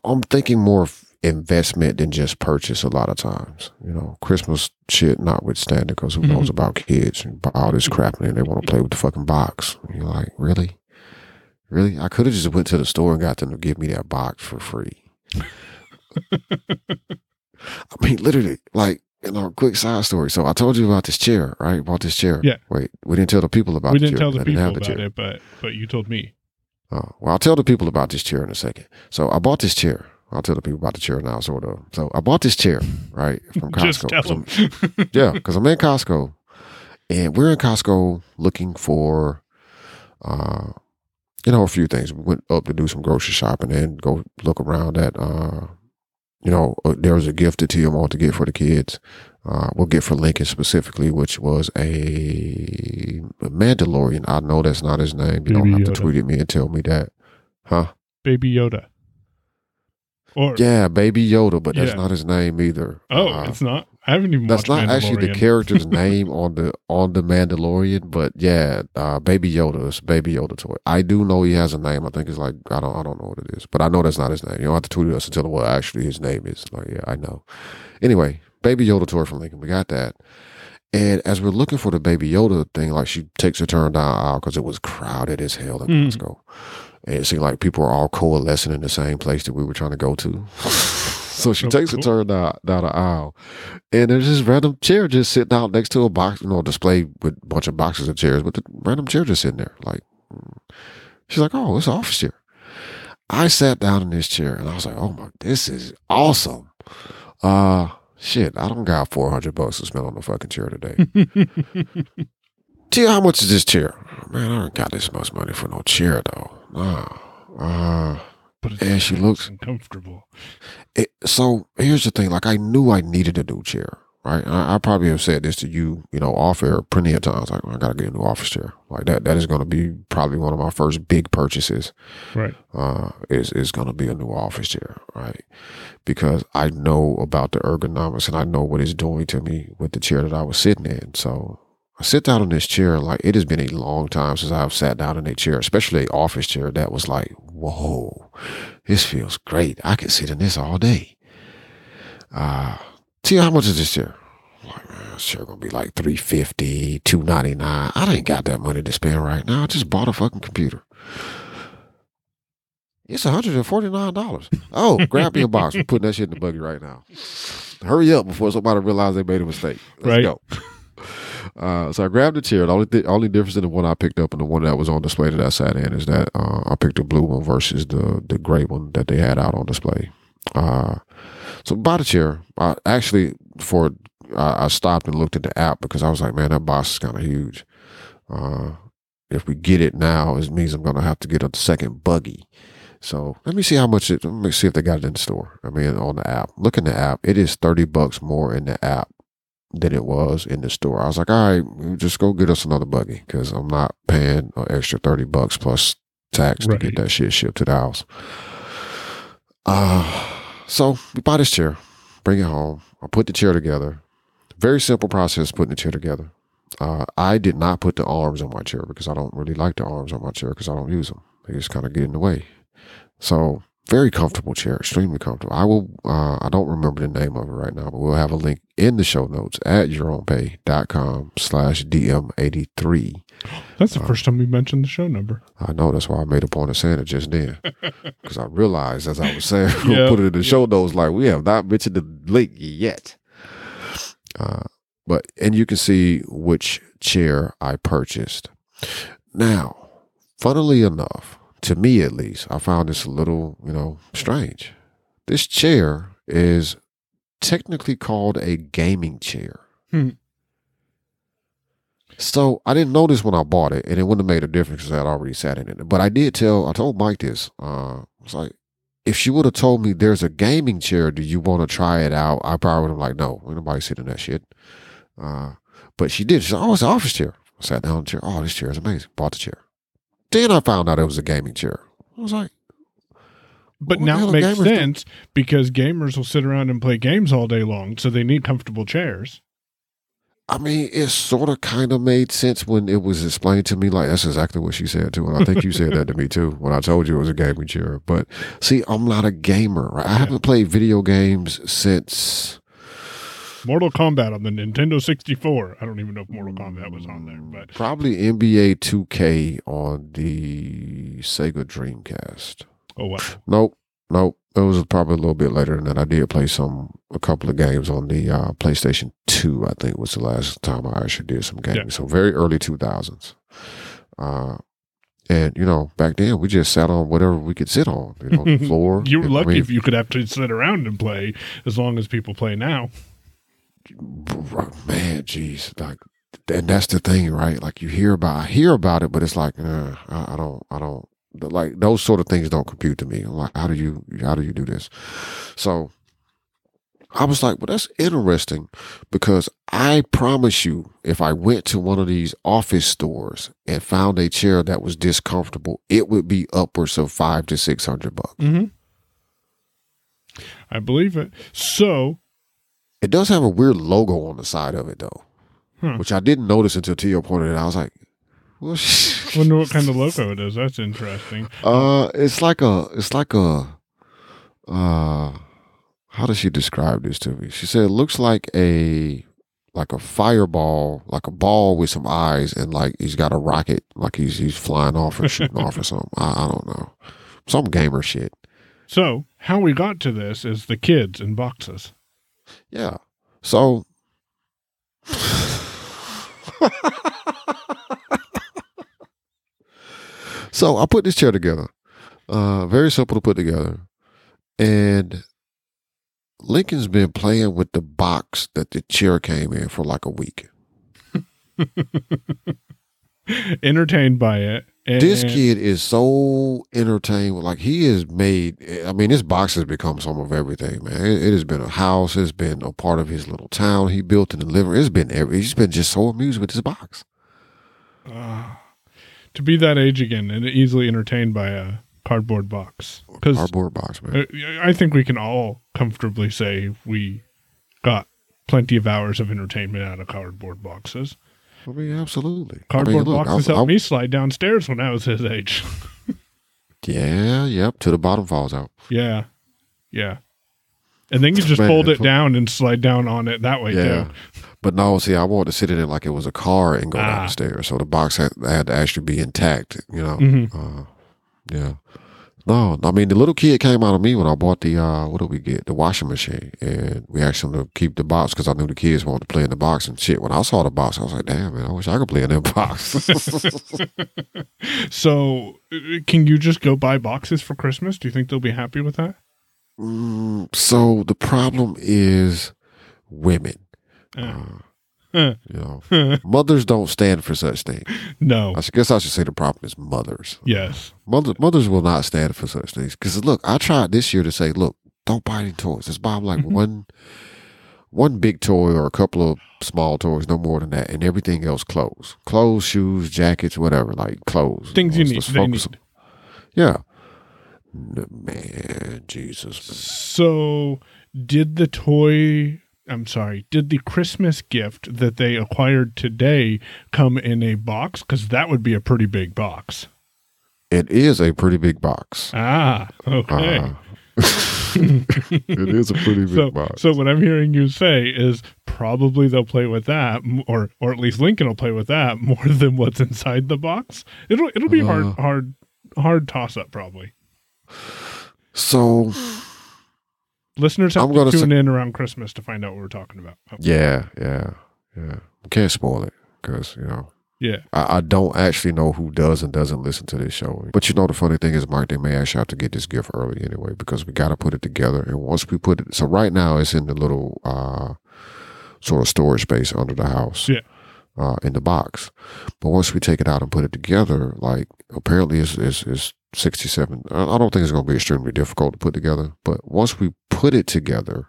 I'm thinking more of investment than just purchase. A lot of times, you know, Christmas shit notwithstanding, because who knows mm-hmm. about kids and buy all this crap, and they want to play with the fucking box. And you're like, really, really? I could have just went to the store and got them to give me that box for free. I mean, literally, like, you know, quick side story. So I told you about this chair, right? Bought this chair. Yeah. Wait, we didn't tell the people about we didn't chair. tell the I people the about it, but but you told me. Oh, well, I'll tell the people about this chair in a second. So I bought this chair. I'll tell the people about the chair now, sort of. So I bought this chair, right, from Costco. Just tell them. Yeah, because I'm in Costco, and we're in Costco looking for, uh, you know, a few things. We went up to do some grocery shopping and go look around at, uh, you know, uh, there was a gift that Tia wanted to get for the kids. Uh, we'll get for Lincoln specifically, which was a, Mandalorian. I know that's not his name. You don't Baby have to tweet at me and tell me that, huh? Baby Yoda. Or Yeah, Baby Yoda, but that's Yeah. not his name either. oh, Uh, it's not. I haven't even that's not actually the character's name on the on the Mandalorian, but yeah, uh, Baby Yoda is Baby Yoda toy. I do know he has a name. I think it's like I don't I don't know what it is, but I know that's not his name. You don't have to tweet us and tell what actually his name is. Like yeah, I know. Anyway, Baby Yoda toy from Lincoln. We got that. And as we're looking for the Baby Yoda thing, like she takes her turn down aisle because it was crowded as hell in. Costco. And it seemed like people were all coalescing in the same place that we were trying to go to. so she Oh, takes cool. a turn down, down the aisle. And there's this random chair just sitting out next to a box, you know, display with a bunch of boxes and chairs, but the random chair just sitting there. Like, mm. she's like, oh, it's an office chair. I sat down in this chair and I was like, oh my, this is awesome. Uh, shit, I don't got 400 bucks to spend on the fucking chair today. Tia, how much is this chair? Man, I don't got this much money for no chair though. Nah. Uh, but it's and she looks- and comfortable. It, so here's the thing. Like I knew I needed a new chair, right? I, I probably have said this to you, you know, off air plenty of times. Like I gotta get a new office chair. Like that. That is going to be probably one of my first big purchases. Right. Uh, is is going to be a new office chair, right? Because I know about the ergonomics and I know what it's doing to me with the chair that I was sitting in. So sit down in this chair. Like it has been a long time since I've sat down in a chair, especially a office chair that was like, whoa, this feels great. I could sit in this all day. Uh, Tia, how much is this chair? Like, man, this chair gonna be like 350 299 I ain't got that money to spend right now. I just bought a fucking computer. It's $149. Oh, grab me a box. We're putting that shit in the buggy right now. Hurry up before somebody realizes they made a mistake. Let's Right. go. Uh, so I grabbed the chair. The only th- only difference in the one I picked up and the one that was on display that I sat in is that uh, I picked the blue one versus the the gray one that they had out on display. Uh, so bought a chair. I actually for I, I stopped and looked at the app because I was like, man, that box is kind of huge. Uh, if we get it now, it means I'm gonna have to get a second buggy. So let me see how much it. Let me see if they got it in the store. I mean, on the app. Look in the app. It is thirty bucks more in the app than it was in the store. I was like, all right, just go get us another buggy because I'm not paying an extra thirty bucks plus tax to get that shit shipped to the house. Uh, so we buy this chair, bring it home. I put the chair together. Very simple process putting the chair together. Uh, I did not put the arms on my chair because I don't really like the arms on my chair because I don't use them. They just kind of get in the way. So very comfortable chair, extremely comfortable. I will. Uh, I don't remember the name of it right now, but we'll have a link in the show notes at yourownpay.com slash dm83. That's the first time we mentioned the show number. I know that's why I made a point of saying it just then, because I realized as I was saying, we'll Yeah, put it in the show notes like we have not mentioned the link yet. Uh, but and you can see which chair I purchased. Now, funnily enough, to me at least, I found this a little, you know, strange. This chair is technically called a gaming chair. Hmm. So I didn't notice when I bought it, and it wouldn't have made a difference because I had already sat in it. But I did tell, I told Mike this. Uh, it's like, if she would have told me there's a gaming chair, do you want to try it out? I probably would have like, no, ain't nobody sitting in that shit. Uh, but she did. She said, oh, it's an office chair. I sat down in the chair. Oh, this chair is amazing. Bought the chair. Then I found out it was a gaming chair. I was like, But What now it makes gamers do? sense because gamers will sit around and play games all day long, so they need comfortable chairs. I mean, it sort of kind of made sense when it was explained to me. Like, that's exactly what she said too. And I think you said that to me too when I told you it was a gaming chair. But see, I'm not a gamer. Right? I haven't played video games since. Mortal Kombat on the Nintendo 64. I don't even know if Mortal Kombat was on there, mm, but Probably NBA 2K on the Sega Dreamcast. Oh wow. Nope, nope. It was probably a little bit later than that. I did play some a couple of games on the uh, PlayStation Two. I think was the last time I actually did some gaming. Yeah. So very early two thousands. Uh, and you know, back then we just sat on whatever we could sit on, you know, the floor. You were I lucky mean, if you could actually sit around and play as long as people play now. man, jeez, like, and that's the thing, right? Like you hear about, I hear about it, but it's like, uh, I, I don't, I don't, like those sort of things don't compute to me. I'm like, how do you, how do you do this? So I was like, well, that's interesting because I promise you, if I went to one of these office stores and found a chair that was discomfortable, it would be upwards of five to six hundred bucks. Mm-hmm. I believe it. So, It does have a weird logo on the side of it though, Hmm. which I didn't notice until Tia pointed it out. I was like, well, wonder what kind of logo it is. That's interesting. uh, it's like a, it's like a, uh, how does she describe this to me? She said it looks like a, like a fireball, like a ball with some eyes, and like he's got a rocket, like he's he's flying off or shooting off or something. I, I don't know, some gamer shit. So, how we got to this is the kids in boxes. Yeah. So So I put this chair together. Uh very simple to put together. And Lincoln's been playing with the box that the chair came in for like a week. Entertained by it. And This kid is so entertained. Like he has made. I mean, this box has become some of everything, man. It, it has been a house. It's been a part of his little town he built in the living. It's been every. He's been just so amused with this box. Ah. To be that age again and easily entertained by a cardboard box. Because Cardboard box, man. Uh, I think we can all comfortably say we got plenty of hours of entertainment out of cardboard boxes. I mean, absolutely. Cardboard I mean, look, boxes I- helped I- me slide downstairs when I was his age. Yeah, yep. To the bottom falls out. yeah. Yeah. And then you just Man, fold it down and slide down on it that way Yeah. too. But no, see, I wanted to sit in it like it was a car and go Ah. down the stairs. So the box had, had to actually be intact, you know. Mhm. Uh, yeah. No, I mean the little kid came out of me when I bought the uh, what did we get? The washing machine, and we asked him to keep the box because I knew the kids wanted to play in the box and shit. When I saw the box, I was like, "Damn man, I wish I could play in that box." So, can you just go buy boxes for Christmas? Do you think they'll be happy with that? Mm, so the problem is women. Uh, you know, mothers don't stand for such things. no. I guess I should say the problem is mothers. Yes. Mothers, mothers will not stand for such things. Because look, I tried this year to say, look, don't buy any toys. Just buy like one, one big toy or a couple of small toys, no more than that, and everything else clothes, clothes, shoes, jackets, whatever, like clothes. Things you need. They focus need. Yeah. Man, Jesus. So, did the toy, I'm sorry, did the Christmas gift that they acquired today come in a box? Because that would be a pretty big box. It is a pretty big box. Ah, okay. Uh, it is a pretty big so, box. so what I'm hearing you say is probably they'll play with that, or or at least Lincoln will play with that more than what's inside the box. It'll it'll be hard Uh. hard hard toss up probably. so Listeners have I'm to gonna tune say- in around Christmas to find out what we're talking about. Yeah, yeah, yeah. Can't spoil it because you know yeah. I, I don't actually know who does and doesn't listen to this show. But you know, the funny thing is, Mark, they may actually have to get this gift early anyway because we got to put it together. And once we put it, so right now it's in the little uh, sort of storage space under the house. Yeah. Uh, in the box, but once we take it out and put it together, like apparently it's it's, it's sixty seven. I I don't think it's going to be extremely difficult to put together. But once we put it together,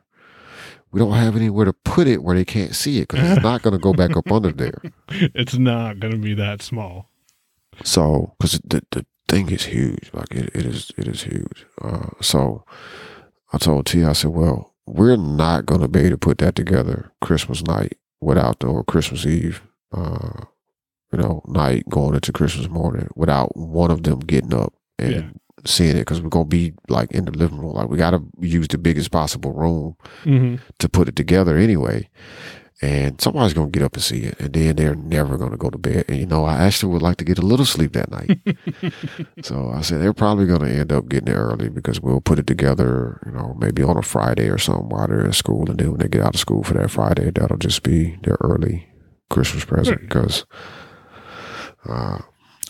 we don't have anywhere to put it where they can't see it because it's not going to go back up under there. It's not going to be that small. So, because the the thing is huge, like it, it is it is huge. Uh, so, I told T, I said, well, we're not going to be able to put that together Christmas night without the or Christmas Eve, uh, you know, night going into Christmas morning without one of them getting up and seeing it because we're gonna be like in the living room. Like we gotta use the biggest possible room hmm to put it together anyway. And somebody's gonna get up and see it, and then they're never gonna go to bed. And you know, I actually would like to get a little sleep that night. so I said they're probably gonna end up getting there early because we'll put it together, you know, maybe on a Friday or something while they're in school, and then when they get out of school for that Friday, that'll just be their early Christmas present Right. because uh,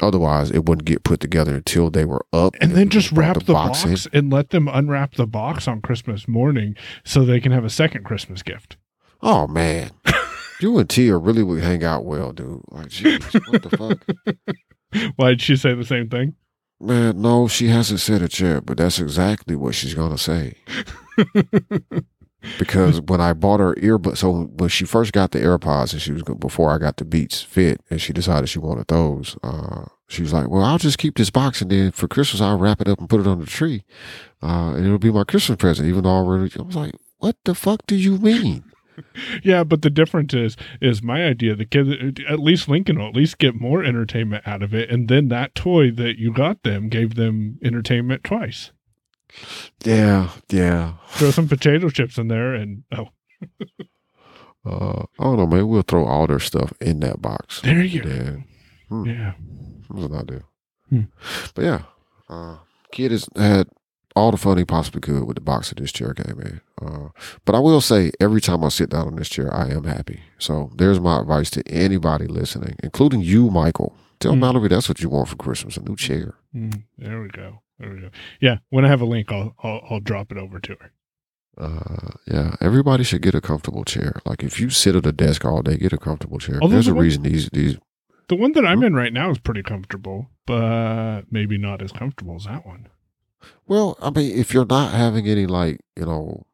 otherwise it wouldn't get put together until they were up, And then just wrap the box, in. and let them unwrap the box on Christmas morning so they can have a second Christmas gift. Oh man, you and Tia really would hang out well, dude. Like, jeez, what the fuck? Why did she say the same thing? Man, no, she hasn't said it yet, but that's exactly what she's gonna say. because when I bought her earbuds, so when she first got the AirPods, and she was before I got the Beats Fit, and she decided she wanted those. Uh, she was like, "Well, I'll just keep this box, and then for Christmas, I'll wrap it up and put it on the tree, uh, and it'll be my Christmas present." Even though I already, I was like, "What the fuck do you mean?" Yeah, but the difference is is my idea. The kid, at least Lincoln, will at least get more entertainment out of it, and then that toy that you got them gave them entertainment twice. Yeah, yeah. Throw some potato chips in there, and oh, Uh, I don't know, man. We'll throw all their stuff in that box. there you go. Yeah, Hmm. Yeah, that was an idea. Hmm. But yeah, uh, kid has had all the fun he possibly could with the box that this chair came in. Uh, but I will say, every time I sit down on this chair, I am happy. So there's my advice to anybody listening, including you, Michael. Tell Hmm. Mallory that's what you want for Christmas—a new chair. Mm, there we go. There we go. Yeah, when I have a link, I'll I'll, I'll drop it over to her. Uh, yeah, everybody should get a comfortable chair. Like if you sit at a desk all day, get a comfortable chair. Although There's the a one- reason these these The one that I'm in right now is pretty comfortable, but maybe not as comfortable as that one. Well, I mean, if you're not having any like, you know,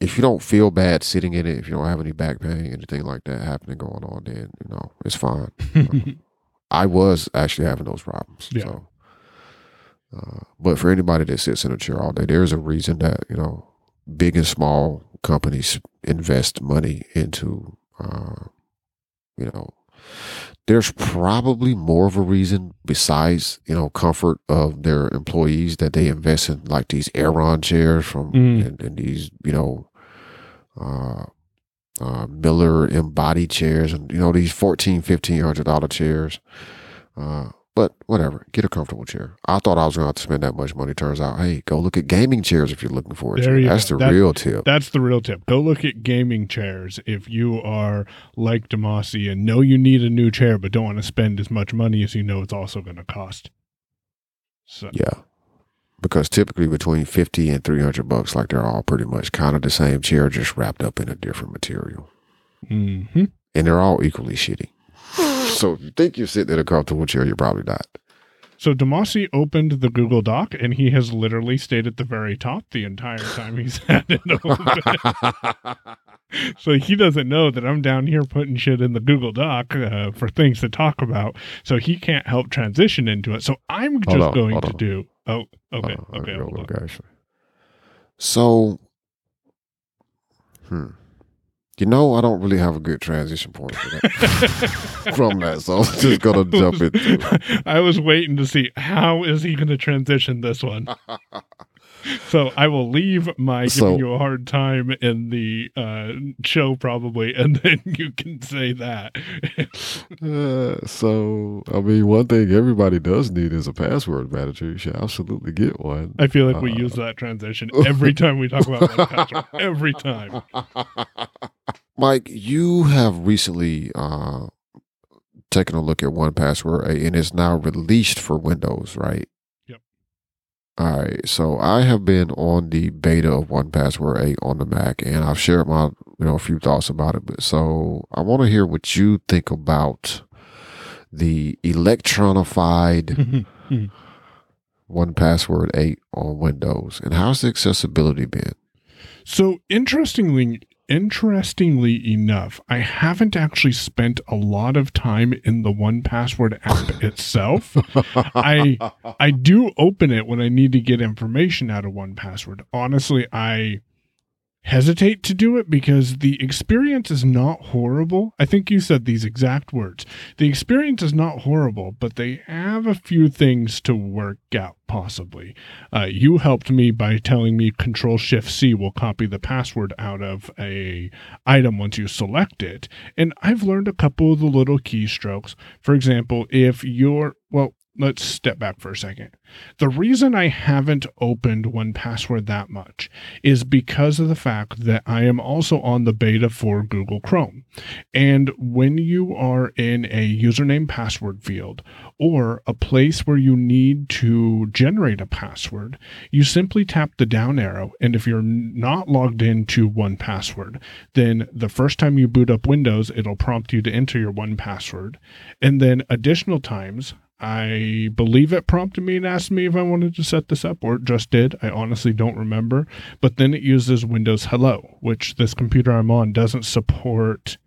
if you don't feel bad sitting in it, if you don't have any back pain, anything like that happening going on, then you know it's fine. I was actually having those problems. Yeah. So, uh, but for anybody that sits in a chair all day, there's a reason that you know big and small companies invest money into, uh, you know, there's probably more of a reason besides you know comfort of their employees that they invest in like these Aeron chairs from Mm. and, and these you know uh, uh, Miller embodied chairs and you know these fourteen fifteen hundred dollar chairs. Uh, but whatever, get a comfortable chair. I thought I was going to have to spend that much money. Turns out, hey, go look at gaming chairs if you're looking for a There chair. That's go. the That- real tip. That's the real tip. Go look at gaming chairs if you are like Damashe and know you need a new chair, but don't want to spend as much money as you know it's also going to cost. So Yeah. Because typically between 50 and 300 bucks, like they're all pretty much kind of the same chair, just wrapped up in a different material. Mhm. And they're all equally shitty. so if you think you're sitting in a comfortable chair, you're probably not. So Damashe opened the Google Doc and he has literally stayed at the very top the entire time he's had it open. so he doesn't know that I'm down here putting shit in the Google Doc uh, for things to talk about. So he can't help transition into it. So I'm just on, going to on. do. Oh, okay, okay. real hold on. quick, actually. So, hmm. You know, I don't really have a good transition point for that, from that, so I'm just gonna jump into it. I was waiting to see how is he going to transition this one. So I will leave my So- giving you a hard time in the uh, show probably, and then you can say that. Uh, so, I mean, one thing everybody does need is a password manager. You should absolutely get one. I feel like we Uh, use that transition every time we talk about password. Every time. Mike, you have recently uh, taken a look at One Password 8 and it's now released for Windows, right? Yep. All right. So I have been on the beta of One Password 8 on the Mac and I've shared my you know a few thoughts about it. But so I want to hear what you think about the electronified One Password 8 on Windows and how's the accessibility been? So interestingly, interestingly enough, I haven't actually spent a lot of time in the One Password app itself. I I do open it when I need to get information out of One Password. Honestly, I hesitate to do it because the experience is not horrible. I think you said these exact words. The experience is not horrible, but they have a few things to work out, possibly. Uh, you helped me by telling me Control Shift C will copy the password out of a item once you select it. And I've learned a couple of the little keystrokes. For example, if you're, well, let's step back for a second. The reason I haven't opened 1Password that much is because of the fact that I am also on the beta for Google Chrome. And when you are in a username password field or a place where you need to generate a password, you simply tap the down arrow. And if you're not logged into 1Password, then the first time you boot up Windows, it'll prompt you to enter your 1Password. And then additional times, I believe it prompted me and asked me if I wanted to set this up, or it just did. I honestly don't remember. But then it uses Windows Hello, which this computer I'm on doesn't support.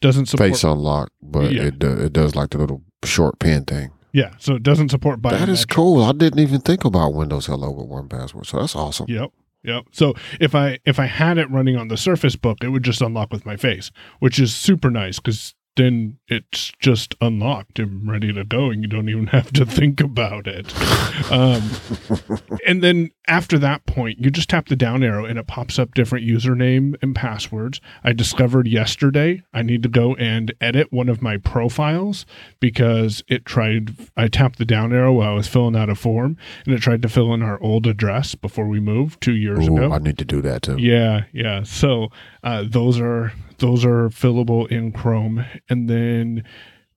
Doesn't support Face unlock, but Yeah. it do, it does like the little short pin thing. Yeah, so it doesn't support biometrics. That is cool. I didn't even think about Windows Hello with one password. So that's awesome. Yep. Yep. So if I if I had it running on the Surface Book, it would just unlock with my face, which is super nice because then it's just unlocked and ready to go, and you don't even have to think about it. Um, and then after that point, you just tap the down arrow, and it pops up different username and passwords. I discovered yesterday I need to go and edit one of my profiles because it tried. I tapped the down arrow while I was filling out a form, and it tried to fill in our old address before we moved two years Ooh, ago. I need to do that too. Yeah, yeah. So uh, those are those are fillable in Chrome, and then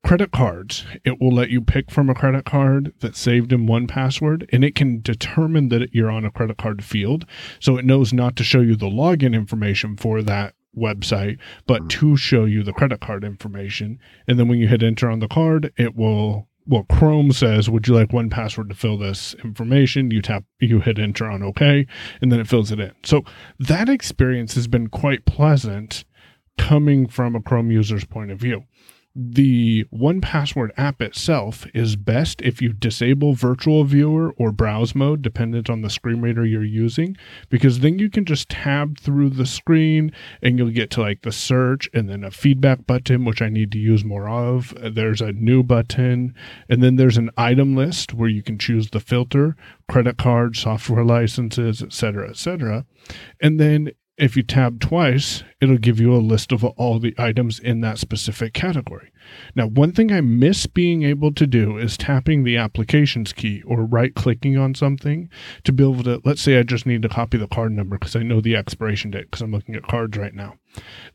credit cards. It will let you pick from a credit card that's saved in one password, and it can determine that you're on a credit card field, so it knows not to show you the login information for that website, but to show you the credit card information. And then when you hit enter on the card, it will well, Chrome says, "Would you like one password to fill this information?" You tap, you hit enter on OK, and then it fills it in. So that experience has been quite pleasant, coming from a Chrome user's point of view. The one password app itself is best if you disable virtual viewer or browse mode, dependent on the screen reader you're using, because then you can just tab through the screen and you'll get to like the search and then a feedback button, which I need to use more of. There's a new button, and then there's an item list where you can choose the filter, credit card, software licenses, etc., etc. And then if you tab twice, it'll give you a list of all the items in that specific category. Now, one thing I miss being able to do is tapping the applications key or right clicking on something to be able to, let's say I just need to copy the card number because I know the expiration date because I'm looking at cards right now.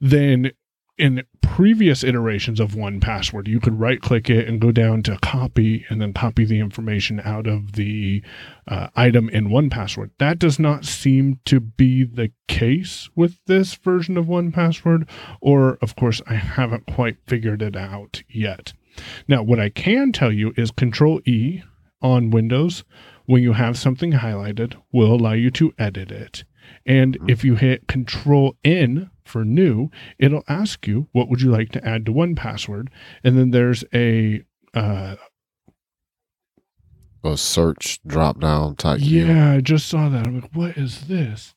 Then in previous iterations of one password, you could right click it and go down to copy and then copy the information out of the uh, item in one password. That does not seem to be the case with this version of one password, or of course, I haven't quite figured it out yet. Now, what I can tell you is Control E on Windows when you have something highlighted will allow you to edit it. And if you hit Control N for new, it'll ask you what would you like to add to one password, and then there's a uh, A search drop down type. deal. yeah, I just saw that. I'm like, what is this?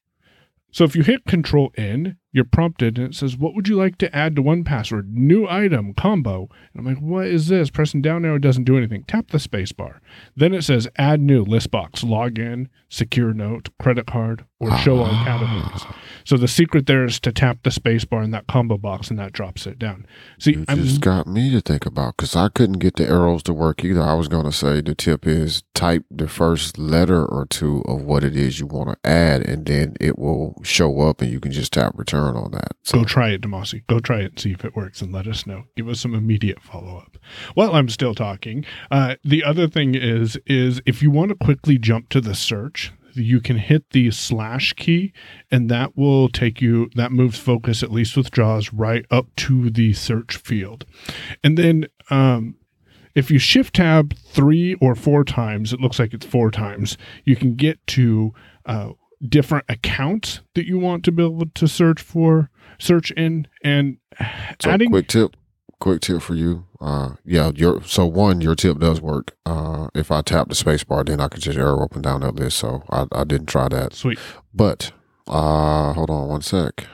So if you hit Control N, you're prompted and it says, What would you like to add to one password? New item, combo. And I'm like, What is this? Pressing down arrow doesn't do anything. Tap the space bar. Then it says add new list box, login, secure note, credit card, or show all categories. So the secret there is to tap the space bar in that combo box and that drops it down. See, You I'm just got me to think about because I couldn't get the arrows to work either. I was going to say the tip is type the first letter or two of what it is you want to add, and then it will show up, and you can just tap return on that. So Go try it, Damashe. Go try it and see if it works and let us know. Give us some immediate follow up. While I'm still talking, uh, the other thing is is if you want to quickly jump to the search, you can hit the slash key and that will take you that moves focus at least with jaws right up to the search field and then um, if you shift tab three or four times it looks like it's four times you can get to uh, different accounts that you want to be able to search for search in and So adding quick tip, quick tip for you. Uh, yeah, your so one, your tip does work. Uh, if I tap the space bar, then I could just arrow up and down that list. So I, I didn't try that. Sweet. But uh, hold on one sec.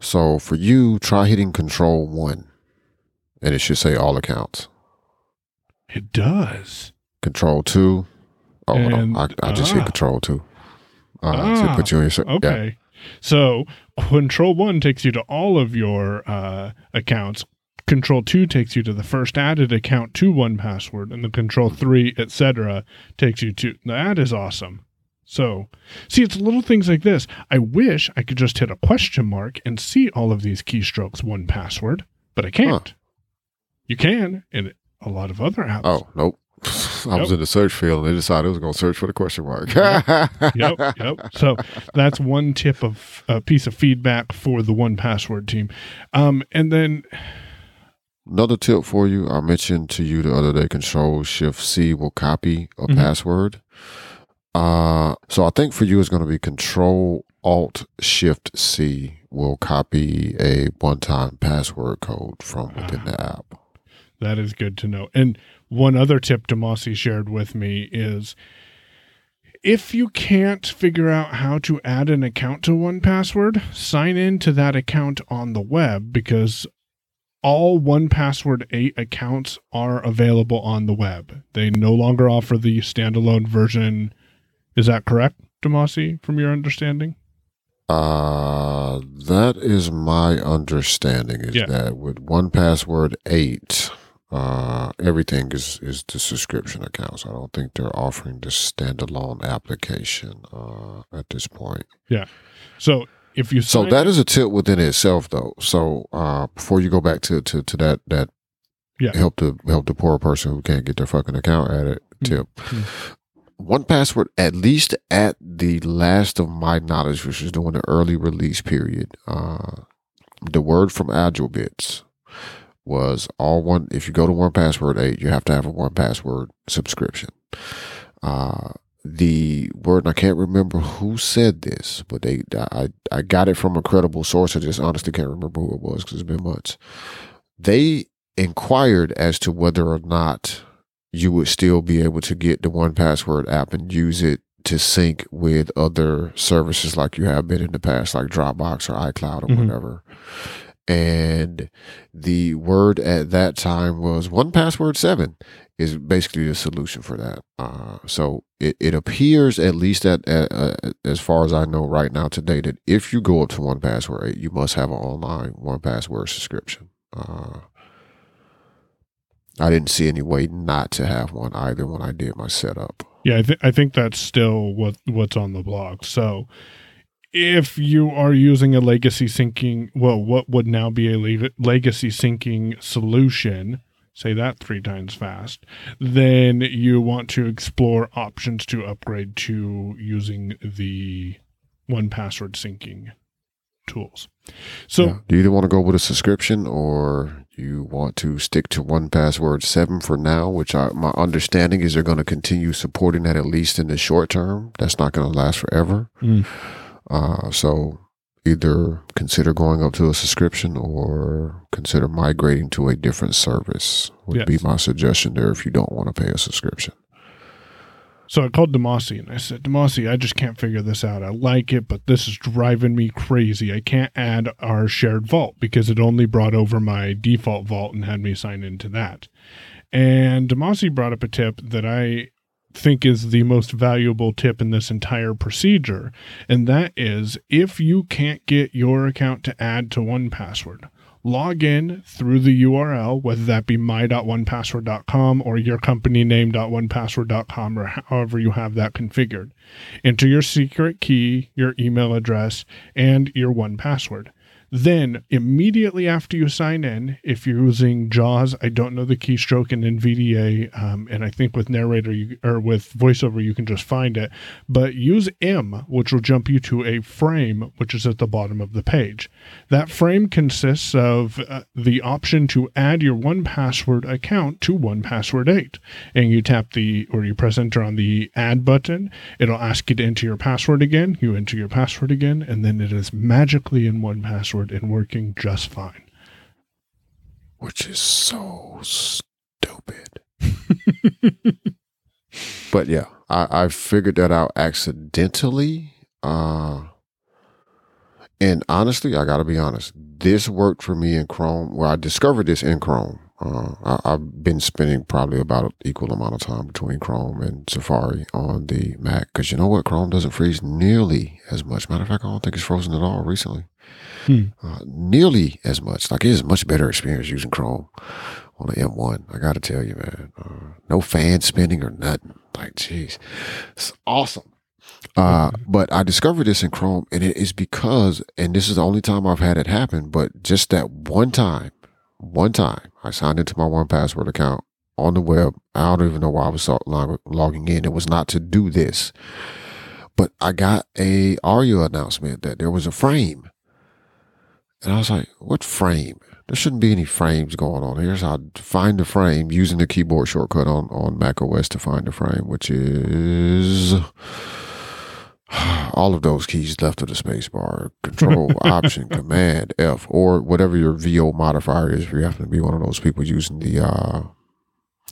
So for you, try hitting Control One, and it should say all accounts. It does. Control Two. Oh, And-. I, I just ah. hit Control Two. Uh, to Ah, put you in your yeah. Okay. So control one takes you to all of your uh, accounts. Control two takes you to the first added account to one password, and the control three, etc., takes you to that is awesome. So, see, it's little things like this. I wish I could just hit a question mark and see all of these keystrokes one password, but I can't. You can in a lot of other apps. Oh nope. I was Yep. in the search field and they decided it was going to search for the question mark. yep, yep. So that's one tip of a piece of feedback for the one password team. Um, and then Another tip for you, I mentioned to you the other day, Control Shift C will copy a Mhm. password. Uh, so I think for you it's going to be Control Alt Shift C will copy a one-time password code from within the app. that is good to know. And one other tip Damashe shared with me is if you can't figure out how to add an account to one password, sign in to that account on the web because all one password 8 accounts are available on the web. They no longer offer the standalone version. Is that correct, Damashe, from your understanding? Uh, that is my understanding is Yeah. that with one password eight, uh, everything is, is the subscription accounts. I don't think they're offering the standalone application, uh, at this point. Yeah. So if you So that is a tip within itself though. So, uh, before you go back to, to, to that, that Yeah. help the, help the poor person who can't get their fucking account added tip. Mm. One password, at least at the last of my knowledge, which is during the early release period, uh, the word from Agile Bits was all one. If you go to one password eight, you have to have a one password subscription. Uh, the word, and I can't remember who said this, but they, I, I got it from a credible source. I just honestly can't remember who it was because it's been months. They inquired as to whether or not you would still be able to get the one password app and use it to sync with other services like you have been in the past, like Dropbox or iCloud or Mhm. whatever. And the word at that time was one password seven is basically the solution for that. Uh, so it, it appears, at least at, at uh, as far as I know right now today, that if you go up to one password you must have an online one password subscription. Uh, I didn't see any way not to have one either when I did my setup. Yeah, I, th- I think that's still what what's on the blog. So, if you are using a legacy syncing, well, what would now be a leg- legacy syncing solution? Say that three times fast. Then you want to explore options to upgrade to using the one password syncing tools. So, Yeah. do you either want to go with a subscription or you want to stick to one password seven for now, which I, my understanding is they're going to continue supporting that at least in the short term. That's not going to last forever. Mm. Uh, so either consider going up to a subscription or consider migrating to a different service would be my suggestion there if you don't want to pay a subscription. So I called Damashe and I said, Damashe, I just can't figure this out. I like it, but this is driving me crazy. I can't add our shared vault because it only brought over my default vault and had me sign into that. And Damashe brought up a tip that I think is the most valuable tip in this entire procedure. And that is if you can't get your account to add to one password, log in through the URL, whether that be my.onepassword.com or your company name.onepassword.com or however you have that configured. Enter your secret key, your email address, and your one password. Then, immediately after you sign in, if you're using JAWS, I don't know the keystroke in NVDA, um, and I think with narrator you, or with voiceover, you can just find it. But use M, which will jump you to a frame, which is at the bottom of the page. That frame consists of uh, the option to add your 1Password account to 1Password8. And you tap the, or you press enter on the add button. It'll ask you to enter your password again. You enter your password again, and then it is magically in 1Password forward and working just fine. Which is so stupid. but yeah, I, I figured that out accidentally. Uh, and honestly, I got to be honest, this worked for me in Chrome, where well, I discovered this in Chrome. Uh, I, have been spending probably about an equal amount of time between Chrome and Safari on the Mac because you know what? Chrome doesn't freeze nearly as much. Matter of fact, I don't think it's frozen at all recently. Hmm. Uh, nearly as much. Like it is a much better experience using Chrome on the M1. I got to tell you, man. Uh, no fan spinning or nothing. Like, jeez, it's awesome. Uh, but I discovered this in Chrome, and it is because, and this is the only time I've had it happen, but just that one time, one time, I signed into my one password account on the web. I don't even know why I was logging in. It was not to do this, but I got a audio announcement that there was a frame, and I was like, "What frame?" There shouldn't be any frames going on here. So I find the frame using the keyboard shortcut on on Mac OS to find the frame, which is all of those keys left of the spacebar, control, option, command, F, or whatever your VO modifier is. If you happen to be one of those people using the uh,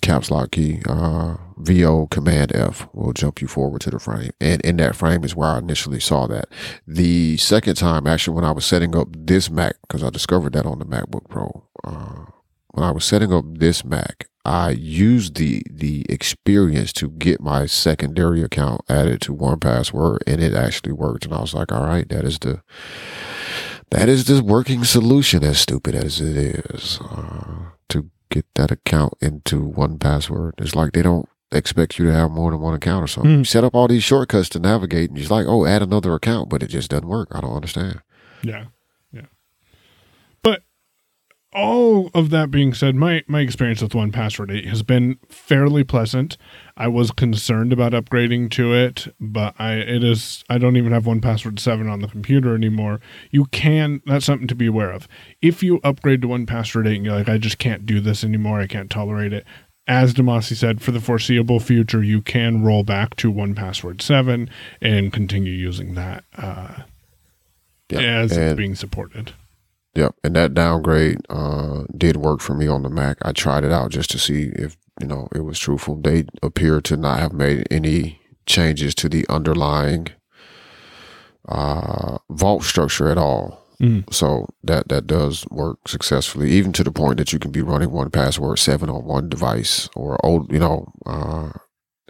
caps lock key, uh, VO command F will jump you forward to the frame. And in that frame is where I initially saw that. The second time, actually, when I was setting up this Mac, because I discovered that on the MacBook Pro, uh, when I was setting up this Mac, I used the the experience to get my secondary account added to one password and it actually worked. And I was like, all right, that is the that is the working solution, as stupid as it is, uh, to get that account into one password. It's like they don't expect you to have more than one account or something. Mm. You set up all these shortcuts to navigate and you're like, oh, add another account, but it just doesn't work. I don't understand. Yeah all of that being said, my, my experience with 1Password 8 has been fairly pleasant. I was concerned about upgrading to it, but I it is I don't even have 1Password 7 on the computer anymore. You can that's something to be aware of. If you upgrade to 1Password 8 and you're like, I just can't do this anymore, I can't tolerate it. As Damashe said, for the foreseeable future, you can roll back to 1Password 7 and continue using that uh, as it's being supported. Yep, and that downgrade uh, did work for me on the Mac. I tried it out just to see if you know it was truthful. They appear to not have made any changes to the underlying uh, vault structure at all. Mm. So that that does work successfully, even to the point that you can be running 1Password seven on one device or old, you know, uh,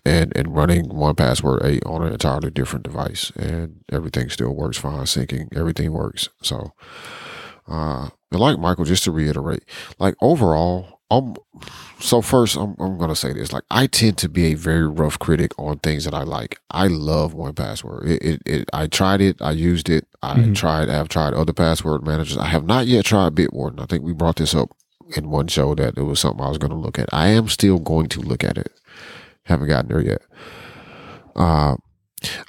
and and running 1Password eight on an entirely different device, and everything still works fine. Syncing, everything works. So uh, like Michael, just to reiterate, like overall, um, so first, I'm, I'm gonna say this. Like, I tend to be a very rough critic on things that I like. I love 1Password. It, it, it I tried it. I used it. I mm-hmm. tried. I've tried other password managers. I have not yet tried Bitwarden. I think we brought this up in one show that it was something I was to look at. I am still going to look at it. Haven't gotten there yet. Uh,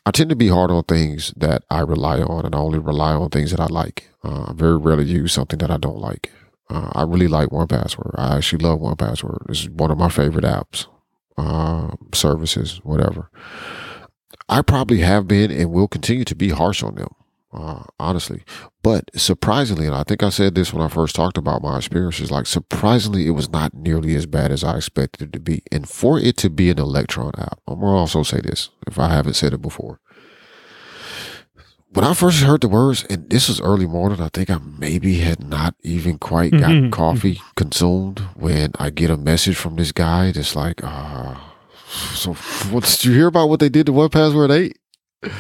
I tend to be hard on things that I rely on, and I only rely on things that I like. Uh, I very rarely use something that I don't like. Uh, I really like 1Password. I actually love 1Password. It's one of my favorite apps, uh, services, whatever. I probably have been and will continue to be harsh on them, uh, honestly. But surprisingly, and I think I said this when I first talked about my experiences, like surprisingly, it was not nearly as bad as I expected it to be. And for it to be an Electron app, I'm going to also say this if I haven't said it before when I first heard the words, and this was early morning, I think I maybe had not even quite got mm-hmm. coffee consumed when I get a message from this guy that's like, uh, so what did you hear about what they did to 1Password 8?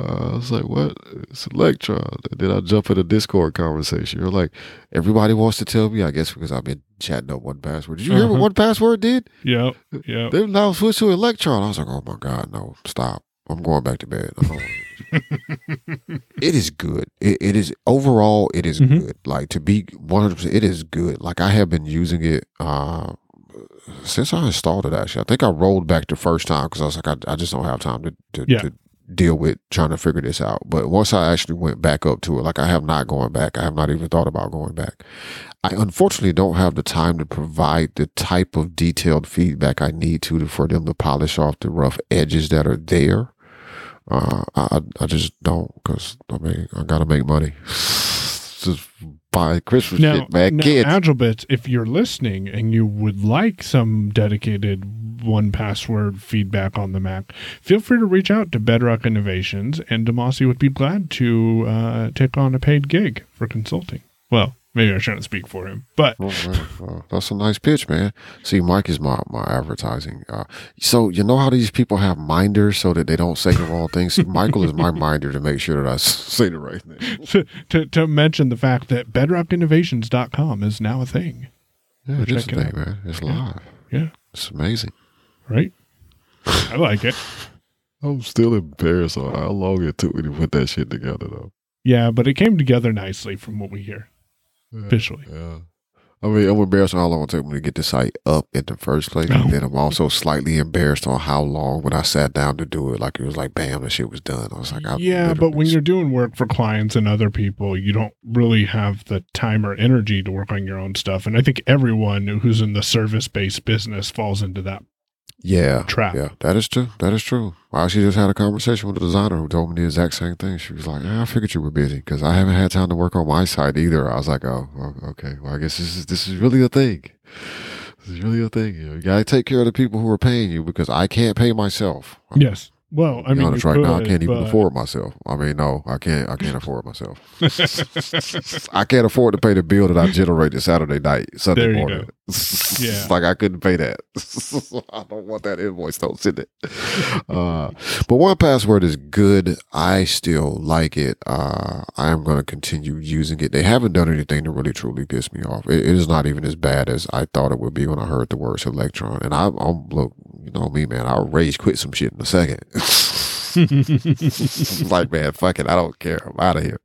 Uh, I was like, what? It's Electron. And then I jump in a Discord conversation. You're like, everybody wants to tell me, I guess because I've been chatting up 1Password. Did you uh-huh. hear what 1Password did? Yeah. Yeah. They now switched to Electron. I was like, oh my God, no, stop. I'm going back to bed. it is good. It, it is overall. It is mm-hmm. good. Like to be 100. percent It is good. Like I have been using it uh, since I installed it. Actually, I think I rolled back the first time because I was like, I, I, just don't have time to to, yeah. to deal with trying to figure this out. But once I actually went back up to it, like I have not going back. I have not even thought about going back. I unfortunately don't have the time to provide the type of detailed feedback I need to for them to polish off the rough edges that are there. Uh, I I just don't because I mean I gotta make money. just buying Christmas Now, shit, man. now Kids. AgileBits, if you're listening and you would like some dedicated one password feedback on the Mac, feel free to reach out to Bedrock Innovations, and Damashe would be glad to uh, take on a paid gig for consulting. Well, maybe I shouldn't speak for him, but Oh, man. Uh, that's a nice pitch, man. See, Mike is my, my advertising. Uh, so you know how these people have minders so that they don't say the wrong thing. See, Michael is my minder to make sure that I say the right thing. to, to, to mention the fact that bedrockinnovations.com is now a thing. Yeah, it is a thing, out. man. It's live. Yeah, It's amazing. right? I like it. I'm still embarrassed on how long it took me to put that shit together, though. Yeah, but it came together nicely from what we hear Mm-hmm. officially. Yeah. I mean, I'm embarrassed on how long it took me to get the site up in the first place. Oh. And then I'm also slightly embarrassed on how long when I sat down to do it. Like, it was like, bam, the shit was done. I was like, I yeah, but when you're doing work for clients and other people, you don't really have the time or energy to work on your own stuff. And I think everyone who's in the service based business falls into that. Yeah. Trap. Yeah, that is true. That is true. I actually just had a conversation with a designer who told me the exact same thing. She was like, "Yeah, I figured you were busy because I haven't had time to work on my side either." I was like, "Oh, okay. Well, I guess this is this is really a thing. This is really a thing. You, know, you got to take care of the people who are paying you because I can't pay myself. Yes. Well, I mean, honest, right now, I can't even afford myself. I mean, no, I can't. I can't afford myself. I can't afford to pay the bill that I generated Saturday night, Sunday morning. Yeah. like I couldn't pay that. I don't want that invoice. Don't send it. Uh, but 1Password is good. I still like it. Uh, I am going to continue using it. They haven't done anything to really truly piss me off. It, it is not even as bad as I thought it would be when I heard the words Electron. And I, I'm look, you know me, man. I'll rage quit some shit in a second. like, man, fuck it. I don't care. I'm out of here.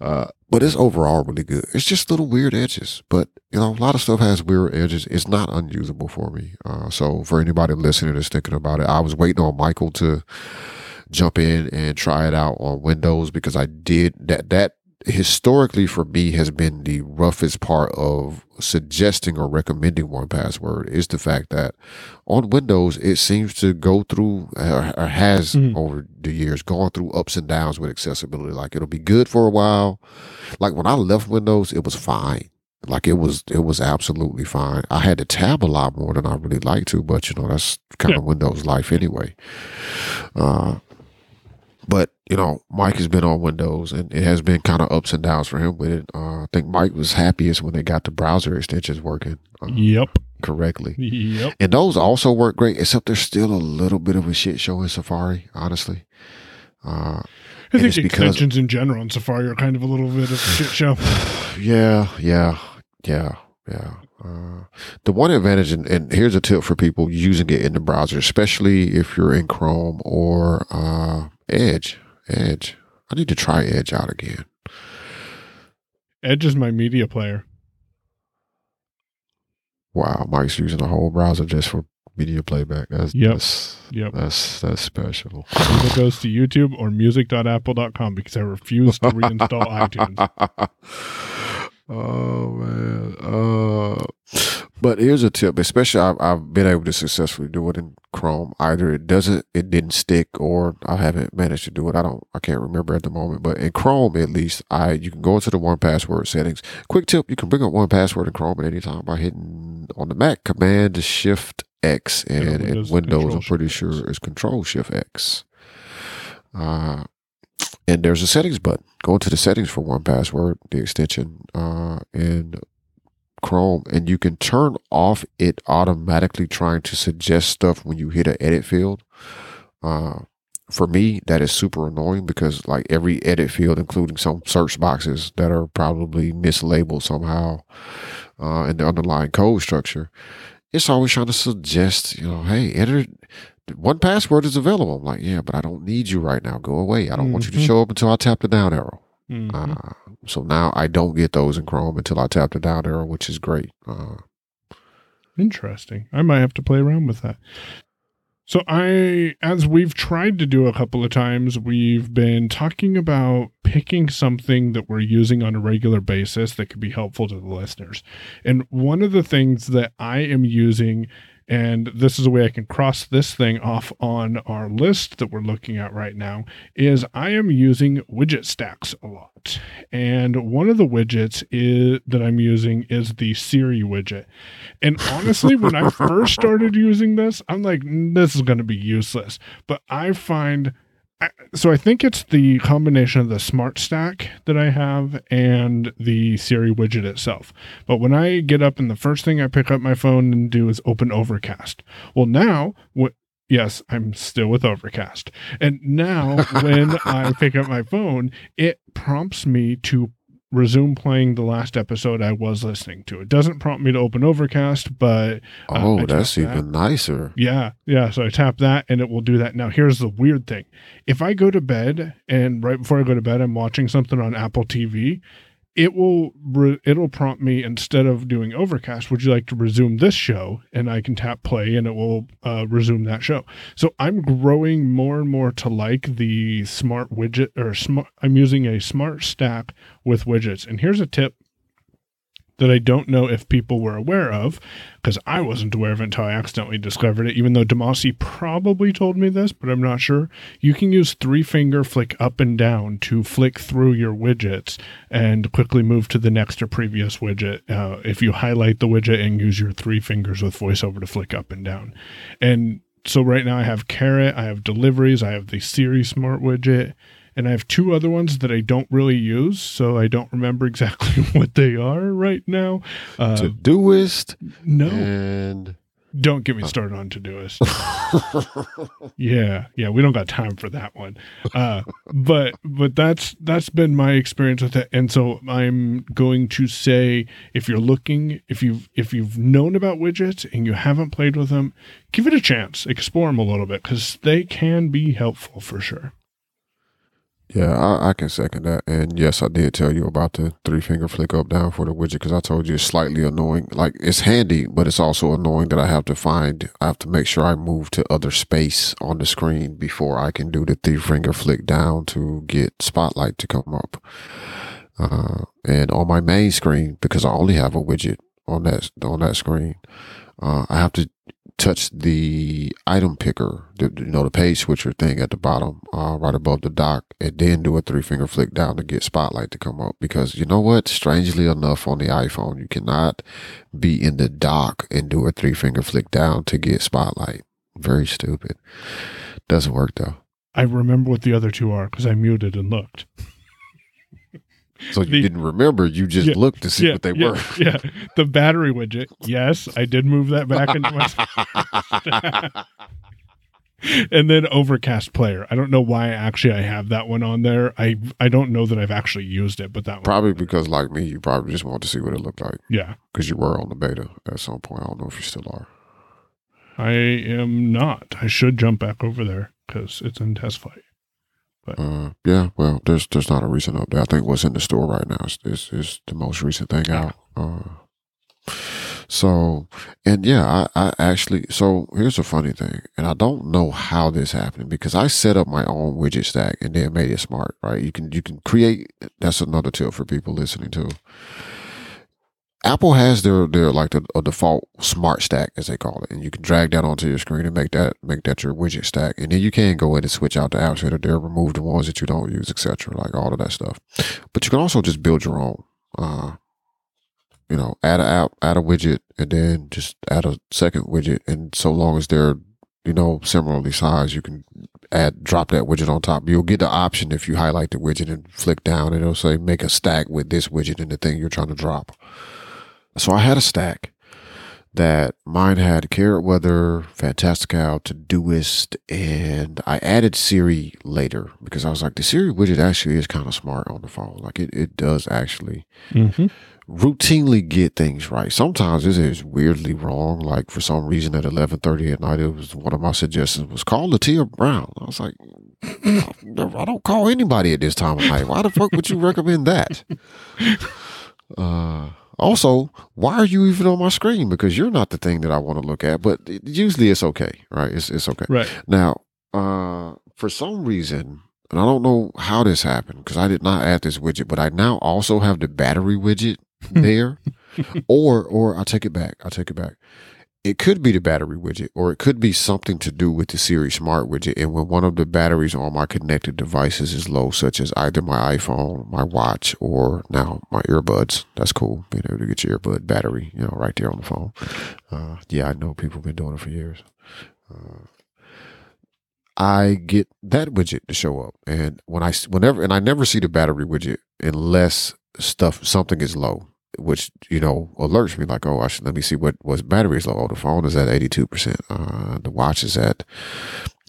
Uh, but it's overall really good. It's just little weird edges, but you know, a lot of stuff has weird edges. It's not unusable for me. Uh, so for anybody listening that's thinking about it, I was waiting on Michael to jump in and try it out on Windows because I did that. That historically for me has been the roughest part of suggesting or recommending 1Password is the fact that on Windows it seems to go through or or has Mhm. over the years gone through ups and downs with accessibility. Like it'll be good for a while. Like when I left Windows, it was fine. Like it was, it was absolutely fine. I had to tab a lot more than I really like to, but you know that's kind of Windows life anyway. Uh, but you know, Mike has been on Windows, and it has been kind of ups and downs for him with it. Uh, I think Mike was happiest when they got the browser extensions working uh, Yep. correctly, Yep. and those also work great. Except there's still a little bit of a shit show in Safari, honestly. Uh, I think extensions in general in Safari are kind of a little bit of a shit show. Yeah, yeah, yeah, yeah. Uh, the one advantage, and, and here's a tip for people using it in the browser, especially if you're in Chrome or uh, Edge. Edge. I need to try Edge out again. Edge is my media player. Wow, Mike's using the whole browser just for media playback. That's Yep. that's, Yep. that's that's special. Either goes to YouTube or music.apple.com because I refuse to reinstall iTunes. Oh man. Uh, but here's a tip, especially I've, I've been able to successfully do it in Chrome. Either it doesn't, it didn't stick, or I haven't managed to do it. I don't, I can't remember at the moment. But in Chrome, at least, I you can go into the 1Password settings. Quick tip: you can bring up 1Password in Chrome at any time by hitting on the Mac Command Shift X, and Yeah, in Windows, Windows, I'm pretty sure X. it's Control Shift X. Uh, and there's a settings button. Go into the settings for 1Password, the extension, uh, in Chrome, and you can turn off it automatically trying to suggest stuff when you hit an edit field. Uh, for me, that is super annoying because like every edit field, including some search boxes that are probably mislabeled somehow uh, in the underlying code structure, it's always trying to suggest, you know, hey, enter 1Password is available. I'm like, yeah, but I don't need you right now. Go away. I don't want you to Mhm. show up until I tap the down arrow. Mhm. Uh, so now I don't get those in Chrome until I tap the down arrow, which is great. Uh, Interesting. I might have to play around with that. So I as we've tried to do a couple of times, we've been talking about picking something that we're using on a regular basis that could be helpful to the listeners. And one of the things that I am using and this is a way I can cross this thing off on our list that we're looking at right now, is I am using widget stacks a lot. And one of the widgets is that I'm using is the Siri widget. And honestly, when I first started using this, I'm like, this is going to be useless. But I find so I think it's the combination of the smart stack that I have and the Siri widget itself. But when I get up and the first thing I pick up my phone and do is open Overcast. Well, now what yes, I'm still with Overcast. And now when I pick up my phone, it prompts me to resume playing the last episode I was listening to. It doesn't prompt me to open Overcast, but uh, oh, that's even nicer. Yeah, yeah. So I tap that, and it will do that. Now, here's the weird thing: if I go to bed and right before I go to bed, I'm watching something on Apple TV, it will re- it'll prompt me instead of doing overcast would you like to resume this show? And i can tap play and it will uh, resume that show. So i'm growing more and more to like the smart widget or smart i'm using a smart stack with widgets. And here's a tip that I don't know if people were aware of, because I wasn't aware of it until I accidentally discovered it, even though Damashe probably told me this, but I'm not sure. You can use three finger flick up and down to flick through your widgets and quickly move to the next or previous widget uh, if you highlight the widget and use your three fingers with voiceover to flick up and down. And so right now I have Carrot, I have deliveries, I have the Siri Smart widget, and I have two other ones that I don't really use, so I don't remember exactly what they are right now. Uh, Todoist, no, and don't get me started on Todoist. yeah, yeah, we don't got time for that one. Uh, but but that's that's been my experience with it, and so I'm going to say if you're looking, if you've if you've known about widgets and you haven't played with them, give it a chance, explore them a little bit because they can be helpful for sure. Yeah, I, I, can second that. And yes, I did tell you about the three finger flick up down for the widget because I told you it's slightly annoying. Like it's handy, but it's also annoying that I have to find, I have to make sure I move to other space on the screen before I can do the three finger flick down to get spotlight to come up. Uh, and on my main screen, because I only have a widget on that, on that screen, uh, I have to touch the item picker, the, you know, the page switcher thing at the bottom, uh, right above the dock, and then do a three finger flick down to get Spotlight to come up. Because you know what? Strangely enough, on the iPhone, you cannot be in the dock and do a three finger flick down to get Spotlight. Very stupid. Doesn't work though. I remember what the other two are because I muted and looked. So you the, didn't remember, you just yeah, looked to see yeah, what they yeah, were. yeah. The battery widget. Yes, I did move that back into my And then Overcast Player. I don't know why actually I have that one on there. I I don't know that I've actually used it, but that one probably because like me, you probably just wanted to see what it looked like. Yeah, because you were on the beta at some point. I don't know if you still are. I am not. I should jump back over there because it's in TestFlight. But uh, yeah, well, there's there's not a recent update. I think what's in the store right now is is, is the most recent thing out. Uh, so, and yeah, I, I actually, so here's a funny thing, and I don't know how this happened because I set up my own widget stack and then made it smart, right? You can, you can create, that's another tip for people listening to. Apple has their their like the, a default smart stack as they call it, and you can drag that onto your screen and make that make that your widget stack, and then you can go in and switch out the apps here there, remove the ones that you don't use, etc. Like all of that stuff. But you can also just build your own. Uh, you know, add a app, add a widget, and then just add a second widget, and so long as they're you know similarly sized, you can add drop that widget on top. You'll get the option if you highlight the widget and flick down, it'll say make a stack with this widget and the thing you're trying to drop. So I had a stack that mine had Carrot Weather, Fantastical, Todoist, and I added Siri later because I was like, the Siri widget actually is kind of smart on the phone. Like it, it does actually mm-hmm. routinely get things right. Sometimes it is weirdly wrong. Like for some reason at 1130 at night, it was one of my suggestions was call Latia Brown. I was like, I don't call anybody at this time of night. Why the fuck would you recommend that? Uh, also, why are you even on my screen? Because you're not the thing that I want to look at. But usually it's okay, right? It's it's okay. Right now, uh, for some reason, and I don't know how this happened because I did not add this widget, but I now also have the battery widget there. or or I take it back. I take it back. It could be the battery widget, or it could be something to do with the Siri Smart widget. And when one of the batteries on my connected devices is low, such as either my iPhone, my watch, or now my earbuds, that's cool. Being able to get your earbud battery, you know, right there on the phone. Uh, yeah, I know people have been doing it for years. Uh, I get that widget to show up, and when I whenever and I never see the battery widget unless stuff something is low which you know alerts me like, oh, I should let me see what what battery is low. Oh, the phone is at eighty two percent. Uh, the watch is at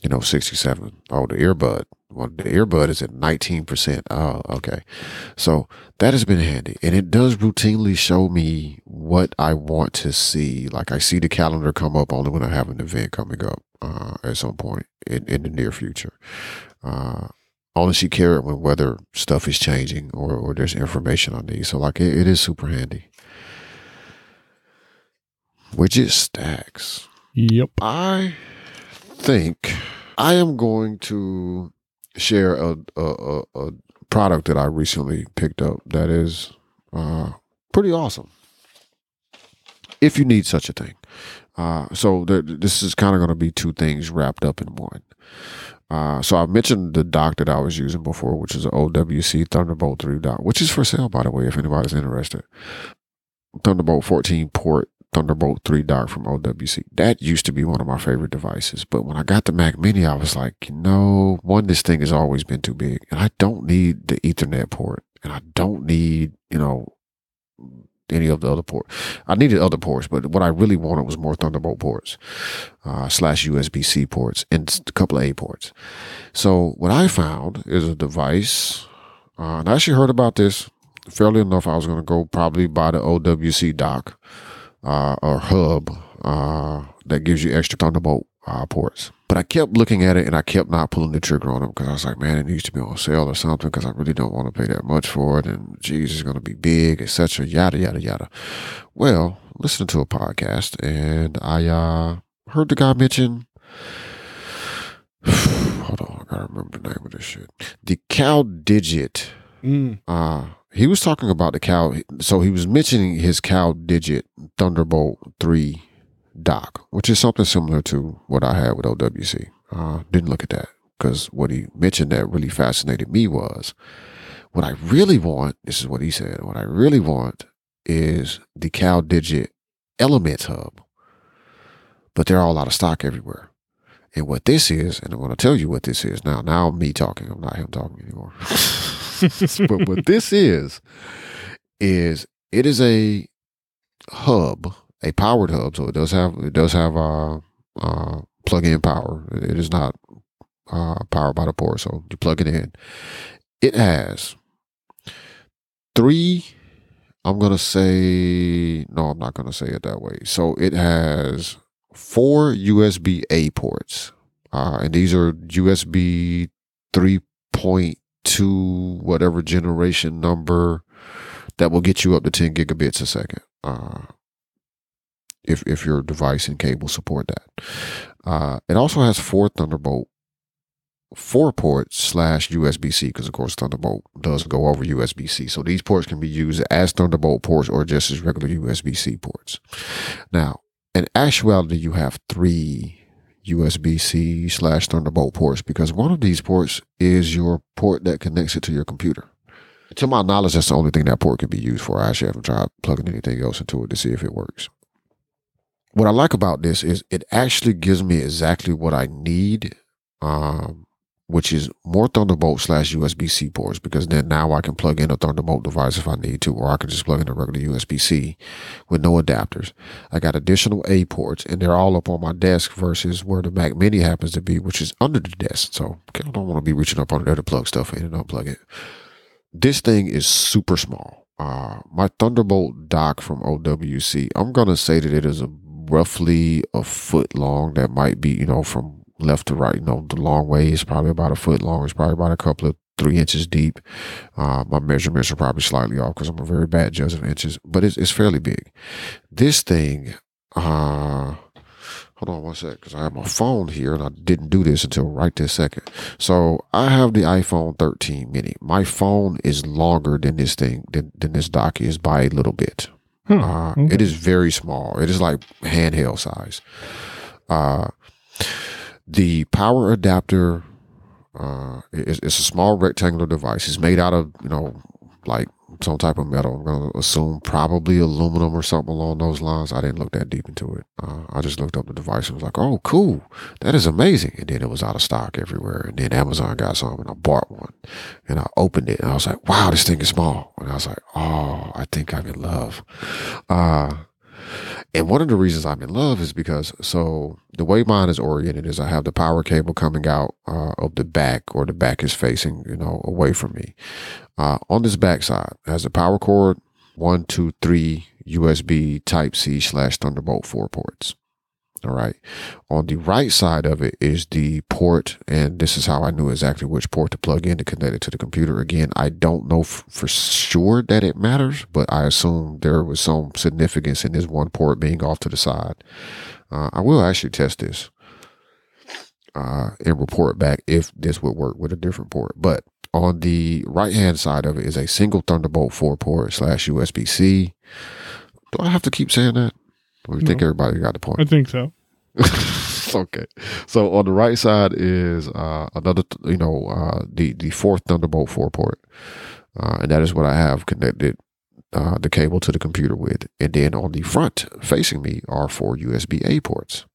you know sixty seven. Oh, the earbud, well, the earbud is at nineteen percent. Oh, okay. So that has been handy, and it does routinely show me what I want to see. Like I see the calendar come up only when I have an event coming up uh, at some point in, in the near future. Uh, only she care when weather stuff is changing or, or there's information on these. So like it, it is super handy. Widget stacks. Yep. I think I am going to share a a, a, a product that I recently picked up that is uh, pretty awesome. If you need such a thing. Uh, so th- this is kind of going to be two things wrapped up in one. Uh, so I mentioned the dock that I was using before, which is an OWC Thunderbolt 3 dock, which is for sale, by the way, if anybody's interested. Thunderbolt 14 port Thunderbolt 3 dock from OWC. That used to be one of my favorite devices. But when I got the Mac Mini, I was like, you know, one, this thing has always been too big. And I don't need the Ethernet port. And I don't need, you know, any of the other ports. I needed other ports, but what I really wanted was more Thunderbolt ports, uh, slash USB C ports, and a couple of A ports. So what I found is a device, uh, and I actually heard about this fairly enough. I was going to go probably buy the OWC dock uh, or hub uh, that gives you extra Thunderbolt uh, ports. But I kept looking at it and I kept not pulling the trigger on them because I was like, man, it needs to be on sale or something because I really don't want to pay that much for it. And geez, it's going to be big, etc. Yada, yada, yada. Well, listening to a podcast and I uh, heard the guy mention, hold on, I got to remember the name of this shit. The CalDigit. Mm. Uh, he was talking about the cow. So he was mentioning his CalDigit Thunderbolt 3 dock, which is something similar to what I had with OWC. Uh, didn't look at that because what he mentioned that really fascinated me was what I really want. This is what he said. What I really want is the CalDigit Elements Hub, but they're all out of stock everywhere. And what this is, and I'm going to tell you what this is now. Now me talking. I'm not him talking anymore. but what this is, is it is a hub a powered hub, so it does have it does have uh, uh, plug-in power. It is not uh, powered by the port, so you plug it in. It has three. I'm gonna say no. I'm not gonna say it that way. So it has four USB A ports, uh, and these are USB 3.2 whatever generation number that will get you up to 10 gigabits a second. Uh, if if your device and cable support that. Uh, it also has four Thunderbolt four ports slash USB C because of course Thunderbolt does go over USB C. So these ports can be used as Thunderbolt ports or just as regular USB C ports. Now, in actuality, you have three USB C slash Thunderbolt ports because one of these ports is your port that connects it to your computer. To my knowledge, that's the only thing that port can be used for. I actually haven't tried plugging anything else into it to see if it works what I like about this is it actually gives me exactly what I need, um, which is more Thunderbolt slash USB C ports because then now I can plug in a Thunderbolt device if I need to, or I can just plug in a regular USB C with no adapters. I got additional A ports and they're all up on my desk versus where the Mac Mini happens to be, which is under the desk. So I don't want to be reaching up under there to plug stuff in and unplug it. This thing is super small. Uh, my Thunderbolt dock from OWC, I'm going to say that it is a roughly a foot long. That might be, you know, from left to right. You know, the long way is probably about a foot long. It's probably about a couple of three inches deep. Uh, my measurements are probably slightly off because I'm a very bad judge of inches, but it's, it's fairly big. This thing, uh, hold on one sec, because I have my phone here and I didn't do this until right this second. So I have the iPhone 13 mini. My phone is longer than this thing, than, than this dock is by a little bit. Huh, Uh, okay. It is very small. It is like handheld size. Uh, the power adapter uh, is it's a small rectangular device. It's made out of you know like some type of metal. I'm going to assume probably aluminum or something along those lines. I didn't look that deep into it. Uh, I just looked up the device and was like, "Oh, cool! That is amazing!" And then it was out of stock everywhere. And then Amazon got some, and I bought one. And I opened it, and I was like, "Wow, this thing is small." And I was like, "Oh, I think I'm in love." Uh, and one of the reasons I'm in love is because so the way mine is oriented is I have the power cable coming out uh, of the back, or the back is facing, you know, away from me. Uh, on this back side has a power cord, one, two, three USB Type C slash Thunderbolt four ports. All right. On the right side of it is the port, and this is how I knew exactly which port to plug in to connect it to the computer. Again, I don't know f- for sure that it matters, but I assume there was some significance in this one port being off to the side. Uh, I will actually test this uh, and report back if this would work with a different port. But on the right hand side of it is a single Thunderbolt 4 port slash USB C. Do I have to keep saying that? You think No. everybody got the point? I think so. okay. So on the right side is uh, another, you know, uh, the the fourth Thunderbolt four port, uh, and that is what I have connected uh, the cable to the computer with. And then on the front facing me are four USB A ports.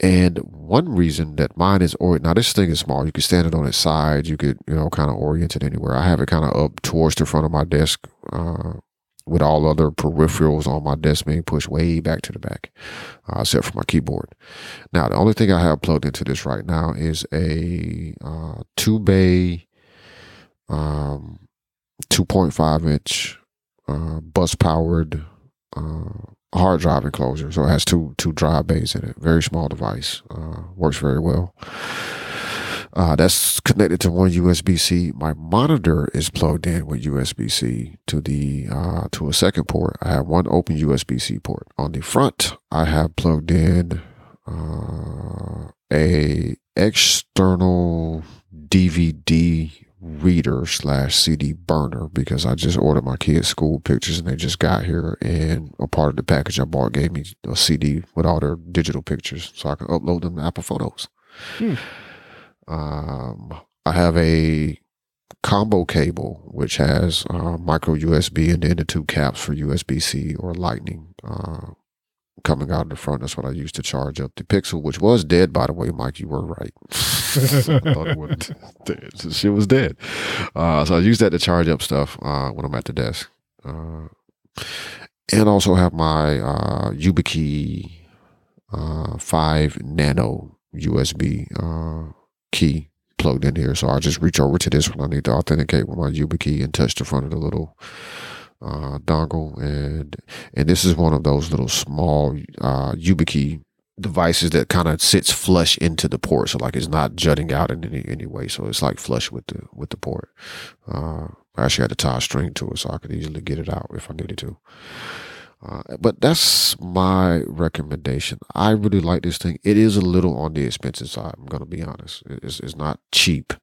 And one reason that mine is or now this thing is small. You can stand it on its side. You could you know kind of orient it anywhere. I have it kind of up towards the front of my desk. Uh, with all other peripherals on my desk being pushed way back to the back, uh, except for my keyboard. Now, the only thing I have plugged into this right now is a uh, two bay, um, 2.5 inch uh, bus powered uh, hard drive enclosure. So it has two two drive bays in it. Very small device. Uh, works very well. Uh, that's connected to one USB C. My monitor is plugged in with USB C to the uh, to a second port. I have one open USB C port on the front. I have plugged in uh, a external DVD reader slash CD burner because I just ordered my kids' school pictures and they just got here and a part of the package I bought gave me a CD with all their digital pictures so I can upload them to Apple Photos. Um, I have a combo cable which has uh, micro USB and then the two caps for USB C or Lightning uh, coming out of the front. That's what I used to charge up the Pixel, which was dead by the way, Mike. You were right. I thought it wasn't dead. So She was dead. Uh, so I use that to charge up stuff uh, when I'm at the desk. Uh, and also have my uh, YubiKey uh, 5 Nano USB key plugged in here. So I just reach over to this one. I need to authenticate with my YubiKey and touch the front of the little uh, dongle. And and this is one of those little small uh, YubiKey devices that kind of sits flush into the port. So like it's not jutting out in any, any way. So it's like flush with the with the port. Uh, I actually had to tie a string to it so I could easily get it out if I needed to. Uh, but that's my recommendation. I really like this thing. It is a little on the expensive side. I'm going to be honest. It's, it's not cheap,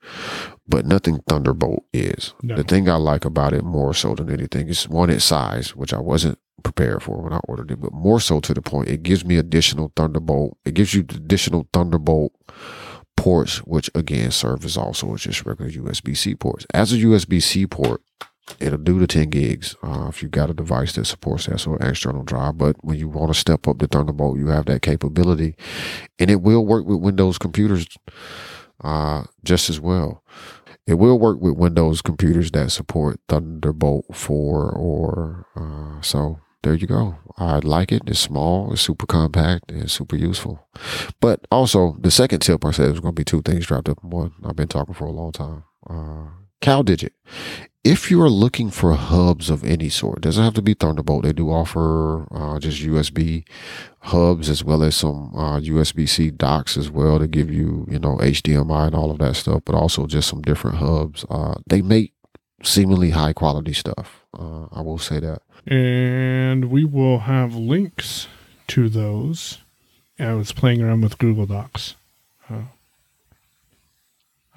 but nothing Thunderbolt is. No. The thing I like about it more so than anything is one, its size, which I wasn't prepared for when I ordered it, but more so to the point, it gives me additional Thunderbolt. It gives you additional Thunderbolt ports, which again serve as also as just regular USB C ports. As a USB C port, it'll do the 10 gigs uh, if you got a device that supports that, so external drive. But when you want to step up the Thunderbolt, you have that capability, and it will work with Windows computers uh, just as well. It will work with Windows computers that support Thunderbolt 4 or uh, so. There you go. I like it. It's small, it's super compact, and it's super useful. But also, the second tip I said was going to be two things dropped up in one. I've been talking for a long time. Uh, CalDigit if you are looking for hubs of any sort, doesn't have to be Thunderbolt. They do offer uh, just USB hubs as well as some uh, USB C docks as well to give you, you know, HDMI and all of that stuff, but also just some different hubs. Uh, they make seemingly high quality stuff. Uh, I will say that. And we will have links to those. I was playing around with Google Docs.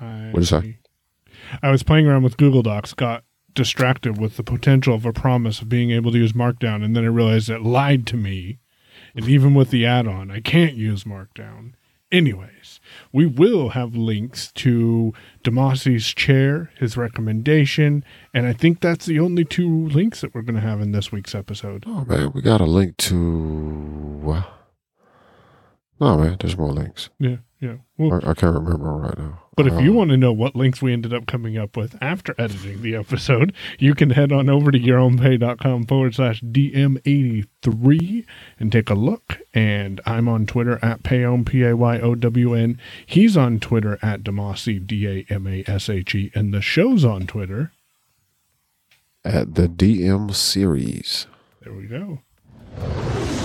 I, What'd you say? I was playing around with Google Docs, got distracted with the potential of a promise of being able to use Markdown, and then I realized it lied to me. And even with the add-on, I can't use Markdown. Anyways, we will have links to Damashe's chair, his recommendation, and I think that's the only two links that we're going to have in this week's episode. Oh man, we got a link to. Uh, No man, there's more links. Yeah, yeah. Well, I, I can't remember right now. But if you Um, want to know what links we ended up coming up with after editing the episode, you can head on over to yourownpay.com forward slash DM83 and take a look. And I'm on Twitter at PayOwn, P A Y O W N. He's on Twitter at Damashe, D A M A S H E. And the show's on Twitter. at the DM series. There we go.